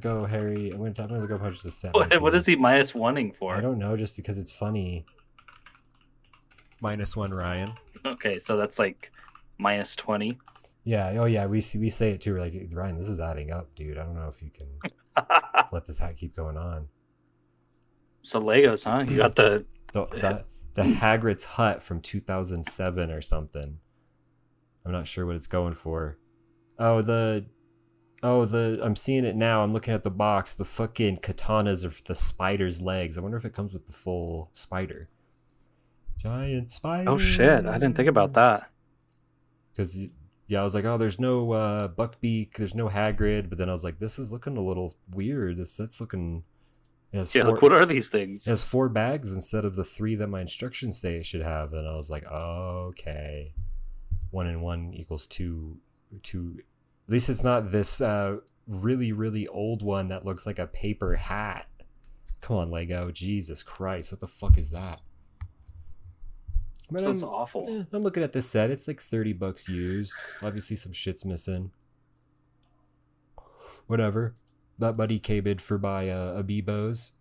Speaker 2: Go, Harry. I'm gonna, I'm gonna look up how much this set.
Speaker 1: What,
Speaker 2: might
Speaker 1: what
Speaker 2: be.
Speaker 1: is he minus wanting for?
Speaker 2: I don't know, just because it's funny.
Speaker 15: Minus one, Ryan.
Speaker 1: Okay, so that's like minus twenty.
Speaker 2: Yeah. Oh, yeah. We see, we say it too. We're like, Ryan, this is adding up, dude. I don't know if you can let this hat keep going on.
Speaker 1: So Legos, huh? You got the
Speaker 2: The the, the Hagrid's hut from 2007 or something. I'm not sure what it's going for. Oh, the oh the I'm seeing it now. I'm looking at the box. The fucking katanas of the spider's legs. I wonder if it comes with the full spider. Giant spider.
Speaker 1: Oh shit! I didn't think about that.
Speaker 2: Because yeah, I was like, oh, there's no uh, Buckbeak, there's no Hagrid, but then I was like, this is looking a little weird. This that's looking.
Speaker 1: Yeah,
Speaker 2: four-
Speaker 1: like what are these things?
Speaker 2: It has four bags instead of the three that my instructions say it should have, and I was like, okay, one and one equals two. Two. At least it's not this uh, really really old one that looks like a paper hat. Come on, Lego. Jesus Christ, what the fuck is that? But
Speaker 1: Sounds
Speaker 2: I'm-
Speaker 1: awful.
Speaker 2: eh, I'm looking at this set. It's like 30 bucks used. Obviously, some shit's missing. Whatever. That buddy K bid for buy uh, a Bebo's.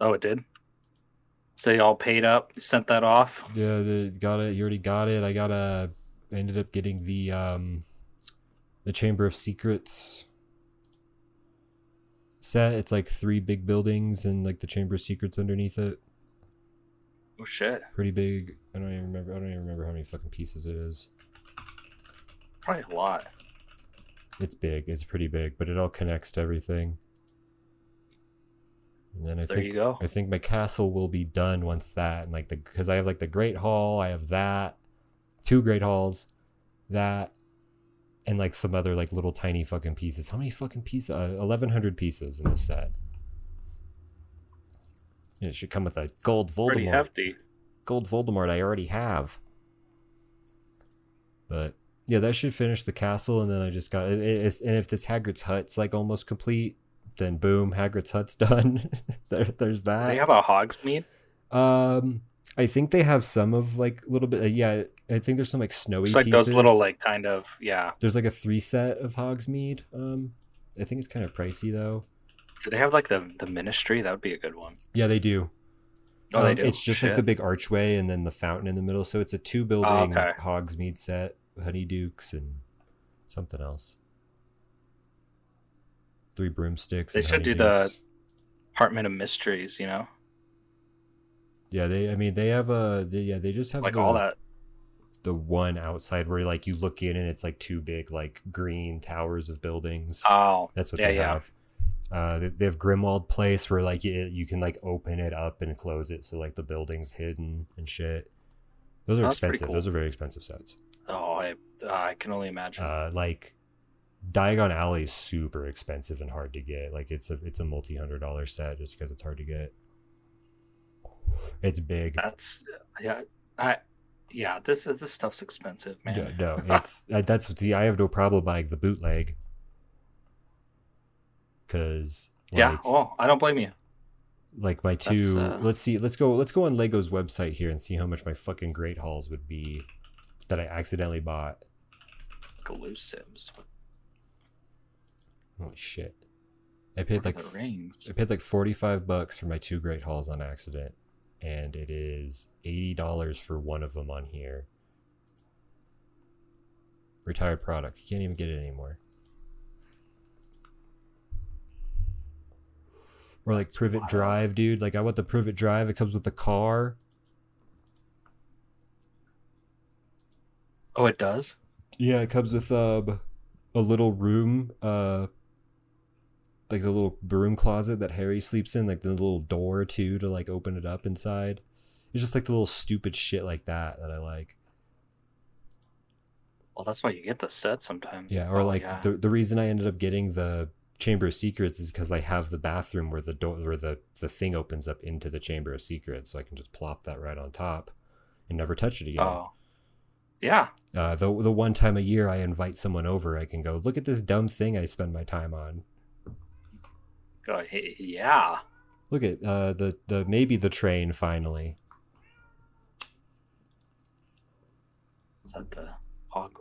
Speaker 1: Oh, it did. So you all paid up, sent that off.
Speaker 2: Yeah, the, got it. You already got it. I got a. I ended up getting the um, the Chamber of Secrets set. It's like three big buildings and like the Chamber of Secrets underneath it.
Speaker 1: Oh shit!
Speaker 2: Pretty big. I don't even remember. I don't even remember how many fucking pieces it is.
Speaker 1: Probably a lot.
Speaker 2: It's big. It's pretty big, but it all connects to everything. And then I
Speaker 1: There
Speaker 2: think. I think my castle will be done once that and like the because I have like the Great Hall, I have that, two Great Halls, that, and like some other like little tiny fucking pieces. How many fucking pieces? Uh, Eleven hundred pieces in this set. And it should come with a gold Voldemort.
Speaker 1: Pretty hefty.
Speaker 2: Gold Voldemort I already have. But yeah, that should finish the castle, and then I just got it, it's, and if this Hagrid's hut's like almost complete, then boom, Hagrid's hut's done. there, there's that.
Speaker 1: They have a Hogsmeade.
Speaker 2: Um, I think they have some of like a little bit. Uh, yeah, I think there's some like snowy.
Speaker 1: It's like
Speaker 2: pieces.
Speaker 1: those little like kind of yeah.
Speaker 2: There's like a three set of Hogsmeade. Um, I think it's kind of pricey though.
Speaker 1: Do they have like the the Ministry? That would be a good one.
Speaker 2: Yeah, they do.
Speaker 1: Oh, they
Speaker 2: Um,
Speaker 1: do.
Speaker 2: It's just like the big archway and then the fountain in the middle. So it's a two building
Speaker 1: Oh, okay.
Speaker 2: Hogsmeade set, Honeydukes and something else. Three broomsticks.
Speaker 1: They should do the. Department of Mysteries. You know,
Speaker 2: Yeah, they. I mean, they have a. They, yeah, they just have
Speaker 1: like
Speaker 2: the,
Speaker 1: all that.
Speaker 2: The one outside where like you look in and it's like two big like green towers of buildings.
Speaker 1: Oh,
Speaker 2: That's what
Speaker 1: yeah,
Speaker 2: they
Speaker 1: yeah.
Speaker 2: have. Uh, they, they have Grimmauld Place where like you, you can like open it up and close it, so like the building's hidden and shit. Those are
Speaker 1: That's
Speaker 2: expensive.
Speaker 1: cool.
Speaker 2: Those are very expensive sets.
Speaker 1: Oh, I I can only imagine.
Speaker 2: Uh, like Diagon Alley is super expensive and hard to get. Like it's a it's a multi hundred dollar set just because it's hard to get. It's big.
Speaker 1: That's yeah. I yeah. This is this stuff's expensive, man.
Speaker 2: Yeah, no, it's that's the I have no problem buying the bootleg. Cause
Speaker 1: yeah.
Speaker 2: like,
Speaker 1: Oh, I don't blame you.
Speaker 2: like my two
Speaker 1: uh,
Speaker 2: let's see let's go let's go on lego's website here and see how much my fucking great halls would be that i accidentally bought.
Speaker 1: What oh,
Speaker 2: holy shit i paid like i paid like 45 bucks for my two great halls on accident and it is eighty dollars for one of them on here. Retired product. You can't even get it anymore. Or like Privet Drive, dude. Like I want the Privet Drive. It comes with the car.
Speaker 1: Oh, it does.
Speaker 2: Yeah, it comes with um, a little room, uh, like the little broom closet that Harry sleeps in, like the little door too to like open it up inside. It's just like the little stupid shit like that that I like.
Speaker 1: Well, that's why you get the set sometimes.
Speaker 2: Yeah, or
Speaker 1: Oh,
Speaker 2: like
Speaker 1: yeah.
Speaker 2: the the reason I ended up getting the Chamber of Secrets is because I have the bathroom where the door where the the thing opens up into the Chamber of Secrets, so I can just plop that right on top and never touch it again.
Speaker 1: Oh, yeah.
Speaker 2: Uh, the the one time a year I invite someone over, I can go look at this dumb thing I spend my time on.
Speaker 1: Go, yeah.
Speaker 2: Look at uh, the the maybe the train finally.
Speaker 1: Is that the Hog?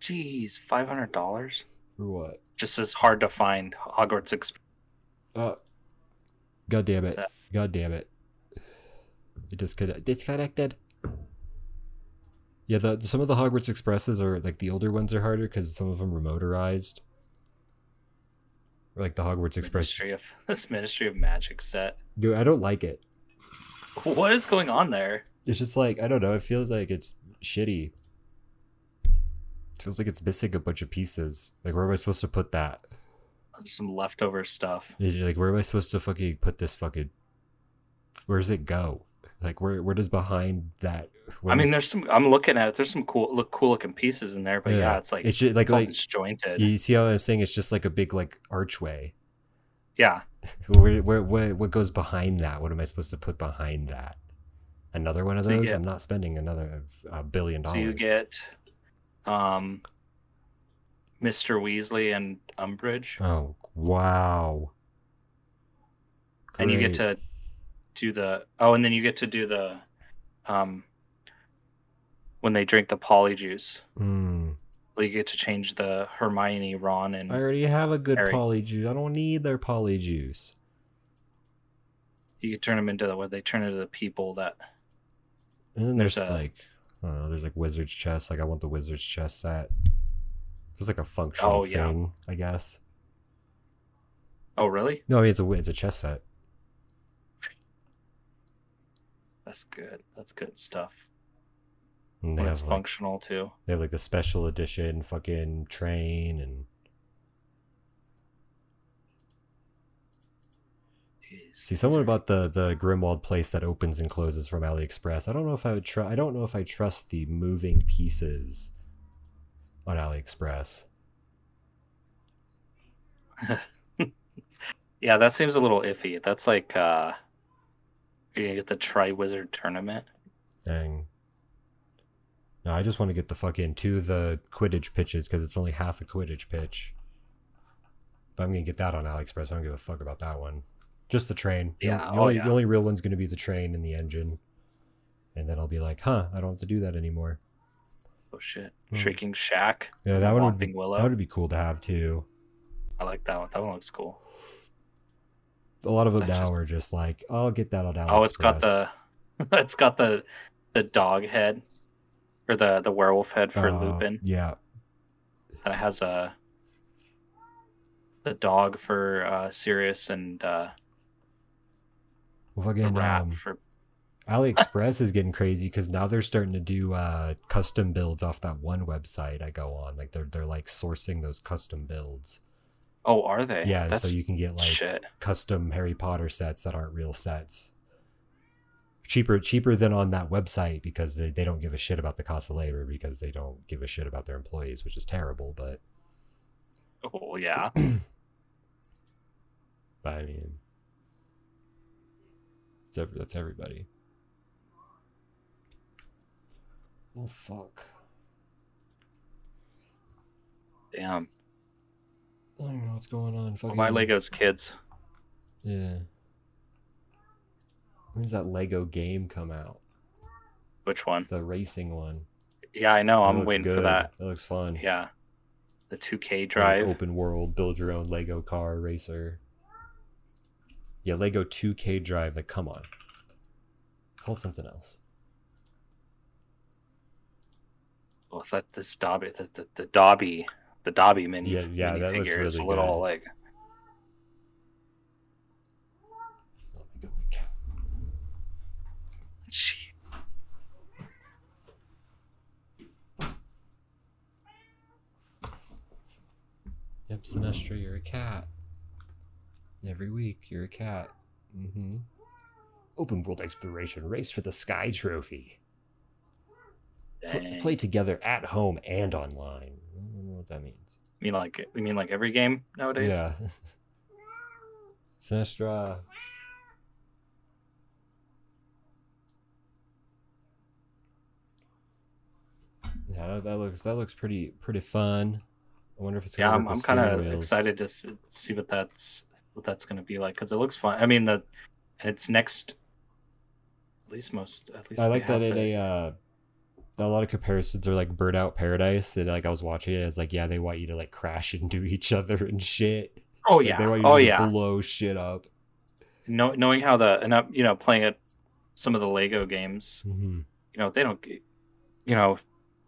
Speaker 1: Jeez, five hundred dollars.
Speaker 2: For what?
Speaker 1: Just as hard to find Hogwarts Express.
Speaker 2: Uh, God damn it! God damn it! It disconnect disconnected. Yeah, the some of the Hogwarts Expresses are like the older ones are harder because some of them are motorized. Or, like the Hogwarts Express.
Speaker 1: Ministry of this Ministry of Magic set.
Speaker 2: Dude, I don't like it.
Speaker 1: What is going on there?
Speaker 2: It's just like I don't know. It feels like it's shitty. It feels like it's missing a bunch of pieces. Like where am I supposed to put that?
Speaker 1: Some leftover stuff.
Speaker 2: Like where am I supposed to fucking put this fucking? Where does it go? Like where where does behind that?
Speaker 1: I mean, there's some. I'm looking at it. There's some cool, look, cool looking pieces in there. But yeah, it's like
Speaker 2: it's just, like
Speaker 1: all
Speaker 2: like
Speaker 1: disjointed.
Speaker 2: You see how I'm saying? It's just like a big like archway.
Speaker 1: Yeah.
Speaker 2: Where, where, where, what goes behind that? What am I supposed to put behind that? Another one of
Speaker 1: So
Speaker 2: those?
Speaker 1: get-
Speaker 2: I'm not spending another a billion
Speaker 1: So
Speaker 2: dollars.
Speaker 1: you get, um, Mr. Weasley and Umbridge,
Speaker 2: Oh wow!
Speaker 1: and you get to do the. Oh, and then you get to do the, um, when they drink the polyjuice.
Speaker 2: Mm.
Speaker 1: Well, you get to change the Hermione, Ron, and
Speaker 2: I already have a good
Speaker 1: Harry.
Speaker 2: polyjuice. I don't need their polyjuice.
Speaker 1: you can turn them into the, what they turn into the people that.
Speaker 2: And then
Speaker 1: There's
Speaker 2: there's,
Speaker 1: a-
Speaker 2: like, I don't know, there's like wizard's chest. Like I want the wizard's chest set. It's like a functional
Speaker 1: Oh, yeah.
Speaker 2: thing, I guess.
Speaker 1: Oh, really?
Speaker 2: No, I mean it's a it's a chess set.
Speaker 1: That's good. That's good stuff.
Speaker 2: And they
Speaker 1: Well, it's
Speaker 2: like,
Speaker 1: functional too.
Speaker 2: they have like the special edition fucking train and See, someone about the the Grimmauld place that opens and closes from AliExpress. I don't know if I would try. I don't know if I trust the moving pieces on AliExpress.
Speaker 1: Yeah, that seems a little iffy. That's like uh you're gonna get the Triwizard tournament.
Speaker 2: Dang. No, I just want to get the fucking two of the Quidditch pitches because it's only half a Quidditch pitch. But I'm gonna get that on AliExpress. I don't give a fuck about that one. Just the train.
Speaker 1: Yeah,
Speaker 2: The,
Speaker 1: oh,
Speaker 2: only,
Speaker 1: yeah.
Speaker 2: the only real one's gonna be the train and the engine. And then I'll be like, huh, I don't have to do that anymore.
Speaker 1: Oh shit.
Speaker 2: Hmm.
Speaker 1: Shrieking Shack.
Speaker 2: Yeah, that one would be,
Speaker 1: Willow.
Speaker 2: that would be cool to have too.
Speaker 1: I like that one. That one looks cool.
Speaker 2: A lot of them now
Speaker 1: just-
Speaker 2: are just like, I'll get that on AliExpress.
Speaker 1: Oh, it's got the it's got the the dog head or the the werewolf head for
Speaker 2: Uh,
Speaker 1: Lupin.
Speaker 2: Yeah.
Speaker 1: And it has a the dog for uh Sirius and uh
Speaker 2: Well, fucking um,
Speaker 1: for
Speaker 2: AliExpress is getting crazy because now they're starting to do uh, custom builds off that one website I go on. Like they're they're like sourcing those custom builds.
Speaker 1: Oh, are they?
Speaker 2: Yeah,
Speaker 1: That's
Speaker 2: so you can get like
Speaker 1: shit.
Speaker 2: custom Harry Potter sets that aren't real sets. Cheaper cheaper than on that website because they, they don't give a shit about the cost of labor because they don't give a shit about their employees, which is terrible, but
Speaker 1: Oh yeah.
Speaker 2: but I mean it's every, that's everybody. Oh fuck.
Speaker 1: Damn.
Speaker 2: I don't know what's going on.
Speaker 1: Well, my Legos kids.
Speaker 2: Yeah. When's that Lego game come out?
Speaker 1: Which one?
Speaker 2: The racing one.
Speaker 1: Yeah, I know.
Speaker 2: That
Speaker 1: I'm waiting for that.
Speaker 2: That looks fun.
Speaker 1: Yeah. The 2K
Speaker 2: Like,
Speaker 1: drive.
Speaker 2: open world, build your own Lego car racer. Yeah, Lego 2K drive. Like, come on. called something else.
Speaker 1: Well, I thought this Dobby, the, the, the Dobby, the Dobby mini,
Speaker 2: Yeah, yeah, that looks
Speaker 1: figure is a little
Speaker 2: good.
Speaker 1: like.
Speaker 2: Yep, Sinestra, you're a cat. Every week, you're a cat. Mm-hmm. Open world exploration race for the Sky Trophy. Pl- play together at home and online. I don't know what that means.
Speaker 1: You mean like you mean like every game nowadays?
Speaker 2: Yeah. Sinestra. Yeah, that looks that looks pretty pretty fun. I wonder if it's gonna
Speaker 1: yeah. I'm, I'm kind of excited to see what that's what that's going to be like because it looks fun. I mean the it's next. At least most. At least
Speaker 2: I like that in
Speaker 1: it.
Speaker 2: a uh, a lot of comparisons are like Burnout Paradise, and like I was watching it, it's like yeah, they want you to like crash into each other and shit.
Speaker 1: Oh,
Speaker 2: Like,
Speaker 1: yeah.
Speaker 2: they want you
Speaker 1: Oh,
Speaker 2: to
Speaker 1: yeah.
Speaker 2: blow shit up.
Speaker 1: Know, knowing how the and uh, you know playing at some of the Lego games,
Speaker 2: Mm-hmm.
Speaker 1: you know they don't. You know,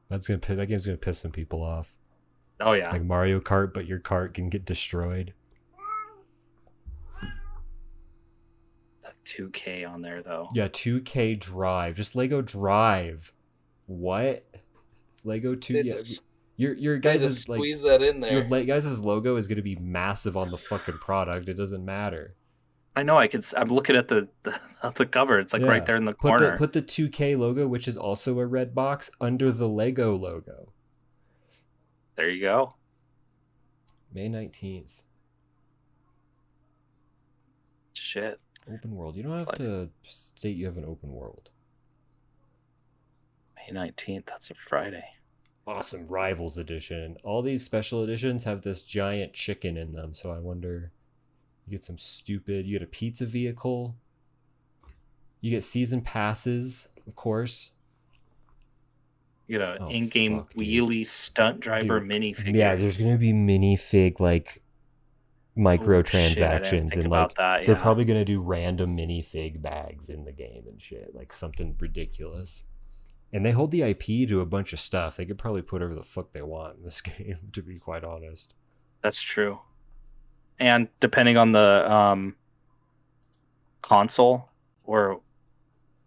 Speaker 2: That's gonna that game's gonna piss some people off.
Speaker 1: oh yeah,
Speaker 2: Like Mario Kart, but your cart can get destroyed.
Speaker 1: 2K on there though.
Speaker 2: Yeah, 2K Drive, just Lego Drive. What? Lego two.
Speaker 16: They
Speaker 2: Yeah,
Speaker 16: just-
Speaker 2: your your guys'
Speaker 16: just
Speaker 2: like
Speaker 16: squeeze that in
Speaker 2: Your
Speaker 16: there.
Speaker 2: la- guys' logo is gonna be massive on the fucking product. It doesn't matter.
Speaker 1: I know. I can. I'm looking at the the, at the cover. It's like
Speaker 2: Yeah.
Speaker 1: right there in the
Speaker 2: Put
Speaker 1: corner.
Speaker 2: the put the 2K logo, which is also a red box, under the Lego logo.
Speaker 1: there you go.
Speaker 2: May 19th.
Speaker 1: Shit.
Speaker 2: Open world. You don't have
Speaker 1: like-
Speaker 2: to state you have an open world.
Speaker 1: May 19th. That's a Friday.
Speaker 2: Awesome Rivals edition. All these special editions have this giant chicken in them, so I wonder you get some stupid you get a pizza vehicle. You get season passes, of course.
Speaker 1: You get an
Speaker 2: Oh,
Speaker 1: in-game
Speaker 2: fuck, dude.
Speaker 1: wheelie stunt driver
Speaker 2: Dude,
Speaker 1: minifigure.
Speaker 2: Yeah, there's gonna be minifig like microtransactions
Speaker 1: think
Speaker 2: and like
Speaker 1: that,
Speaker 2: they're probably gonna do random minifig bags in the game and shit, like something ridiculous. And they hold the IP to a bunch of stuff. They could probably put whatever the fuck they want in this game, to be quite honest.
Speaker 1: That's true. And depending on the um, console, or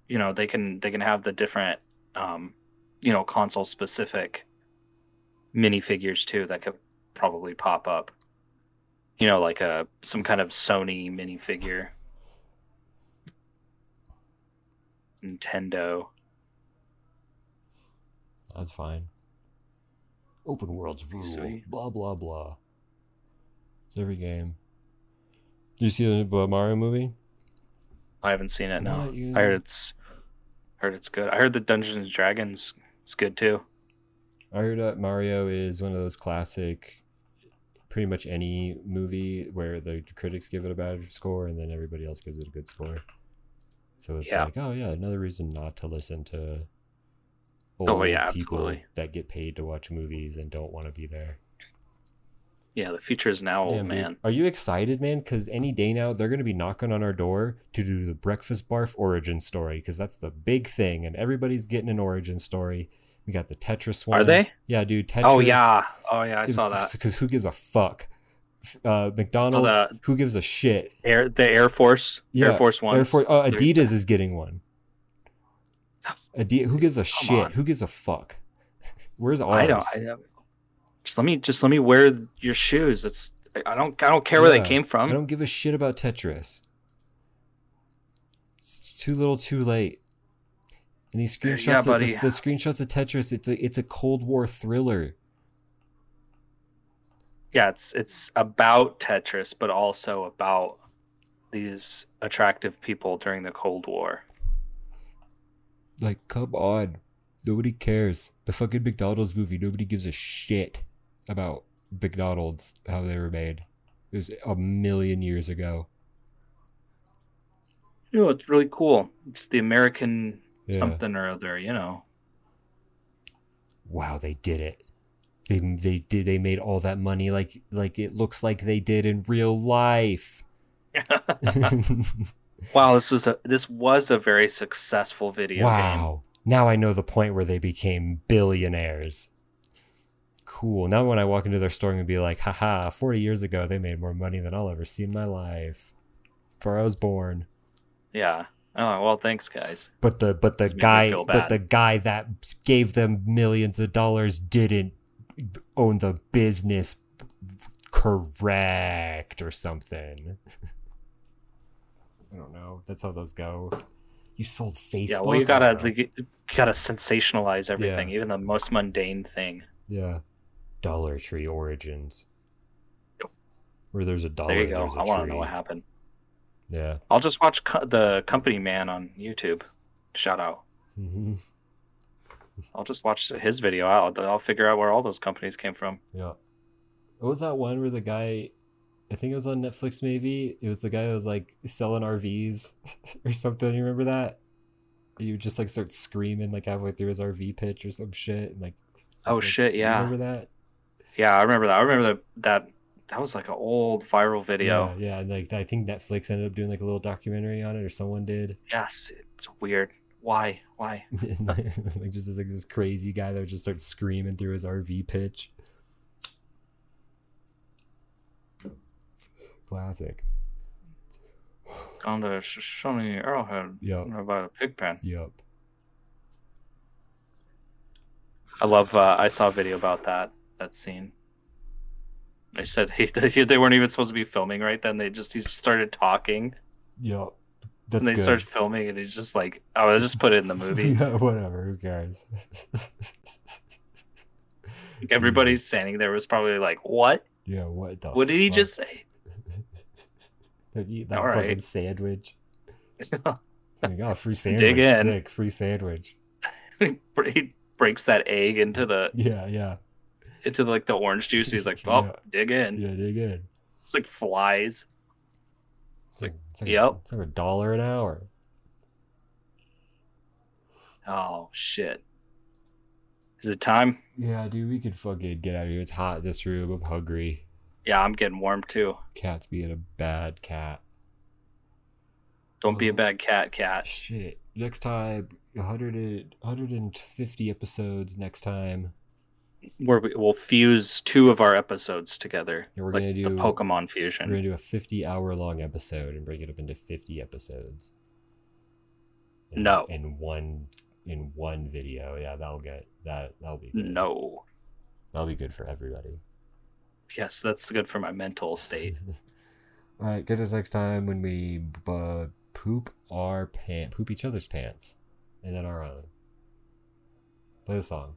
Speaker 1: you know, they can they can have the different um, you know console specific minifigures too that could probably pop up. You know, like a some kind of Sony minifigure, Nintendo.
Speaker 2: That's fine. Open worlds rule.
Speaker 1: Sweet.
Speaker 2: Blah blah blah. It's every game. Did you see the uh, Mario movie?
Speaker 1: I haven't seen it. No, I heard it's heard it's good. I heard the Dungeons and Dragons is good too.
Speaker 2: I heard that Mario is one of those classic, pretty much any movie where the critics give it a bad score and then everybody else gives it a good score. So it's
Speaker 1: Yeah.
Speaker 2: like, oh yeah, another reason not to listen to
Speaker 1: Oh, yeah,
Speaker 2: people
Speaker 1: absolutely.
Speaker 2: that get paid to watch movies and don't want to be there.
Speaker 1: Yeah, the future is now, old
Speaker 2: Damn, dude.
Speaker 1: man.
Speaker 2: Are you excited, man? Because any day now they're going to be knocking on our door to do the Breakfast Barf origin story because that's the big thing, and everybody's getting an origin story. We got the Tetris one.
Speaker 1: Are they?
Speaker 2: Yeah, dude. Tetris.
Speaker 1: Oh yeah, oh yeah, I saw that.
Speaker 2: Because who gives a fuck? Uh, McDonald's.
Speaker 1: the-
Speaker 2: who gives a shit?
Speaker 1: Air the Air Force, Air Force One.
Speaker 2: Air Force. Oh, Adidas is getting one. Who gives a shit?
Speaker 1: on.
Speaker 2: Who gives a fuck? Where's ours?
Speaker 1: I don't. I don't. Just let me just let me wear your shoes. It's I don't I don't care where
Speaker 2: Yeah,
Speaker 1: they came from.
Speaker 2: I don't give a shit about Tetris. It's too little, too late. And these
Speaker 1: Yeah,
Speaker 2: screenshots, of, the, the screenshots of Tetris, it's a it's a Cold War thriller.
Speaker 1: Yeah, it's it's about Tetris, but also about these attractive people during the Cold War.
Speaker 2: Like, come on, nobody cares. The fucking McDonald's movie, nobody gives a shit about McDonald's how they were made. It was a million years ago.
Speaker 1: You know, it's really cool. It's the American
Speaker 2: Yeah.
Speaker 1: something or other. You know.
Speaker 2: Wow, they did it. They they did they made all that money like like it looks like they did in real life.
Speaker 1: Wow, this was a this was a very successful video game.
Speaker 2: wow. Now I know the point where they became billionaires. Cool. Now when I walk into their store and be like, haha, 40 years ago they made more money than I'll ever see in my life. Before I was born.
Speaker 1: Yeah. Oh well, thanks guys.
Speaker 2: But the but the guy but the guy that gave them millions of dollars didn't own the business correct or something. I don't know. That's how those go. You sold Facebook.
Speaker 1: Yeah, well, you gotta like, you gotta sensationalize everything,
Speaker 2: Yeah.
Speaker 1: even the most mundane thing.
Speaker 2: Yeah. Dollar Tree Origins. Where there's a dollar.
Speaker 1: there you go.
Speaker 2: there's a
Speaker 1: I want to know what happened.
Speaker 2: Yeah.
Speaker 1: I'll just watch co- the Company Man on YouTube. Shout out.
Speaker 2: hmm
Speaker 1: I'll just watch his video out. I'll figure out where all those companies came from.
Speaker 2: Yeah. What was that one where the guy? I think it was on Netflix. Maybe it was the guy that was like selling RVs or something. You remember that? He would just like start screaming like halfway through his RV pitch or some shit. And like,
Speaker 1: Oh
Speaker 2: like,
Speaker 1: shit!
Speaker 2: you
Speaker 1: Yeah,
Speaker 2: remember that?
Speaker 1: yeah, I remember that. I remember that. That that was like an old viral video.
Speaker 2: Yeah, yeah. And like I think Netflix ended up doing like a little documentary on it, or someone did.
Speaker 1: Yes, it's weird. Why? Why?
Speaker 2: Like just this, like this crazy guy that would just start screaming through his RV pitch. Classic.
Speaker 1: Gone to Sh- Shawnee Arrowhead.
Speaker 2: Yep.
Speaker 1: About a pig pen.
Speaker 2: Yep.
Speaker 1: I love. Uh, I saw a video about that that scene. They said he, they weren't even supposed to be filming right then. They just he started talking
Speaker 2: Yep. That's
Speaker 1: and they
Speaker 2: good.
Speaker 1: started filming and he's just like, "Oh, I just put it in the movie."
Speaker 2: yeah, whatever. Who cares?
Speaker 1: Like, everybody standing there was probably like, "What?
Speaker 2: yeah. What the?
Speaker 1: What did he
Speaker 2: fuck?
Speaker 1: just say?"
Speaker 2: Eat that
Speaker 1: All
Speaker 2: fucking
Speaker 1: right.
Speaker 2: sandwich. Like, oh, free sandwich.
Speaker 1: Dig in.
Speaker 2: Sick. Free sandwich.
Speaker 1: he breaks that egg into the
Speaker 2: Yeah, yeah.
Speaker 1: into like the orange juice. He's like, "Oh,
Speaker 2: Yeah.
Speaker 1: dig in."
Speaker 2: Yeah, dig in.
Speaker 1: It's like flies.
Speaker 2: It's like, it's like,
Speaker 1: Yep.
Speaker 2: It's like a dollar an hour.
Speaker 1: Oh shit! Is it time?
Speaker 2: Yeah, dude, we could fucking get out of here. It's hot in this room. I'm hungry.
Speaker 1: Yeah, I'm getting warm too.
Speaker 2: Cat's being a bad cat.
Speaker 1: Don't be a oh. bad cat, cat.
Speaker 2: Shit. Next time, 100 150 episodes next time.
Speaker 1: Where we, we'll fuse two of our episodes together.
Speaker 2: Yeah, we're
Speaker 1: like
Speaker 2: gonna
Speaker 1: the
Speaker 2: do-
Speaker 1: Pokemon fusion.
Speaker 2: We're gonna do a 50 hour long episode and break it up into 50 episodes. In,
Speaker 1: No.
Speaker 2: In one in one video. Yeah, that'll get that that'll be good.
Speaker 1: No.
Speaker 2: That'll be good for everybody.
Speaker 1: Yes, that's good for my mental state.
Speaker 2: All right, get us next time when we uh, poop our pant, poop each other's pants, and then our own. Play the song.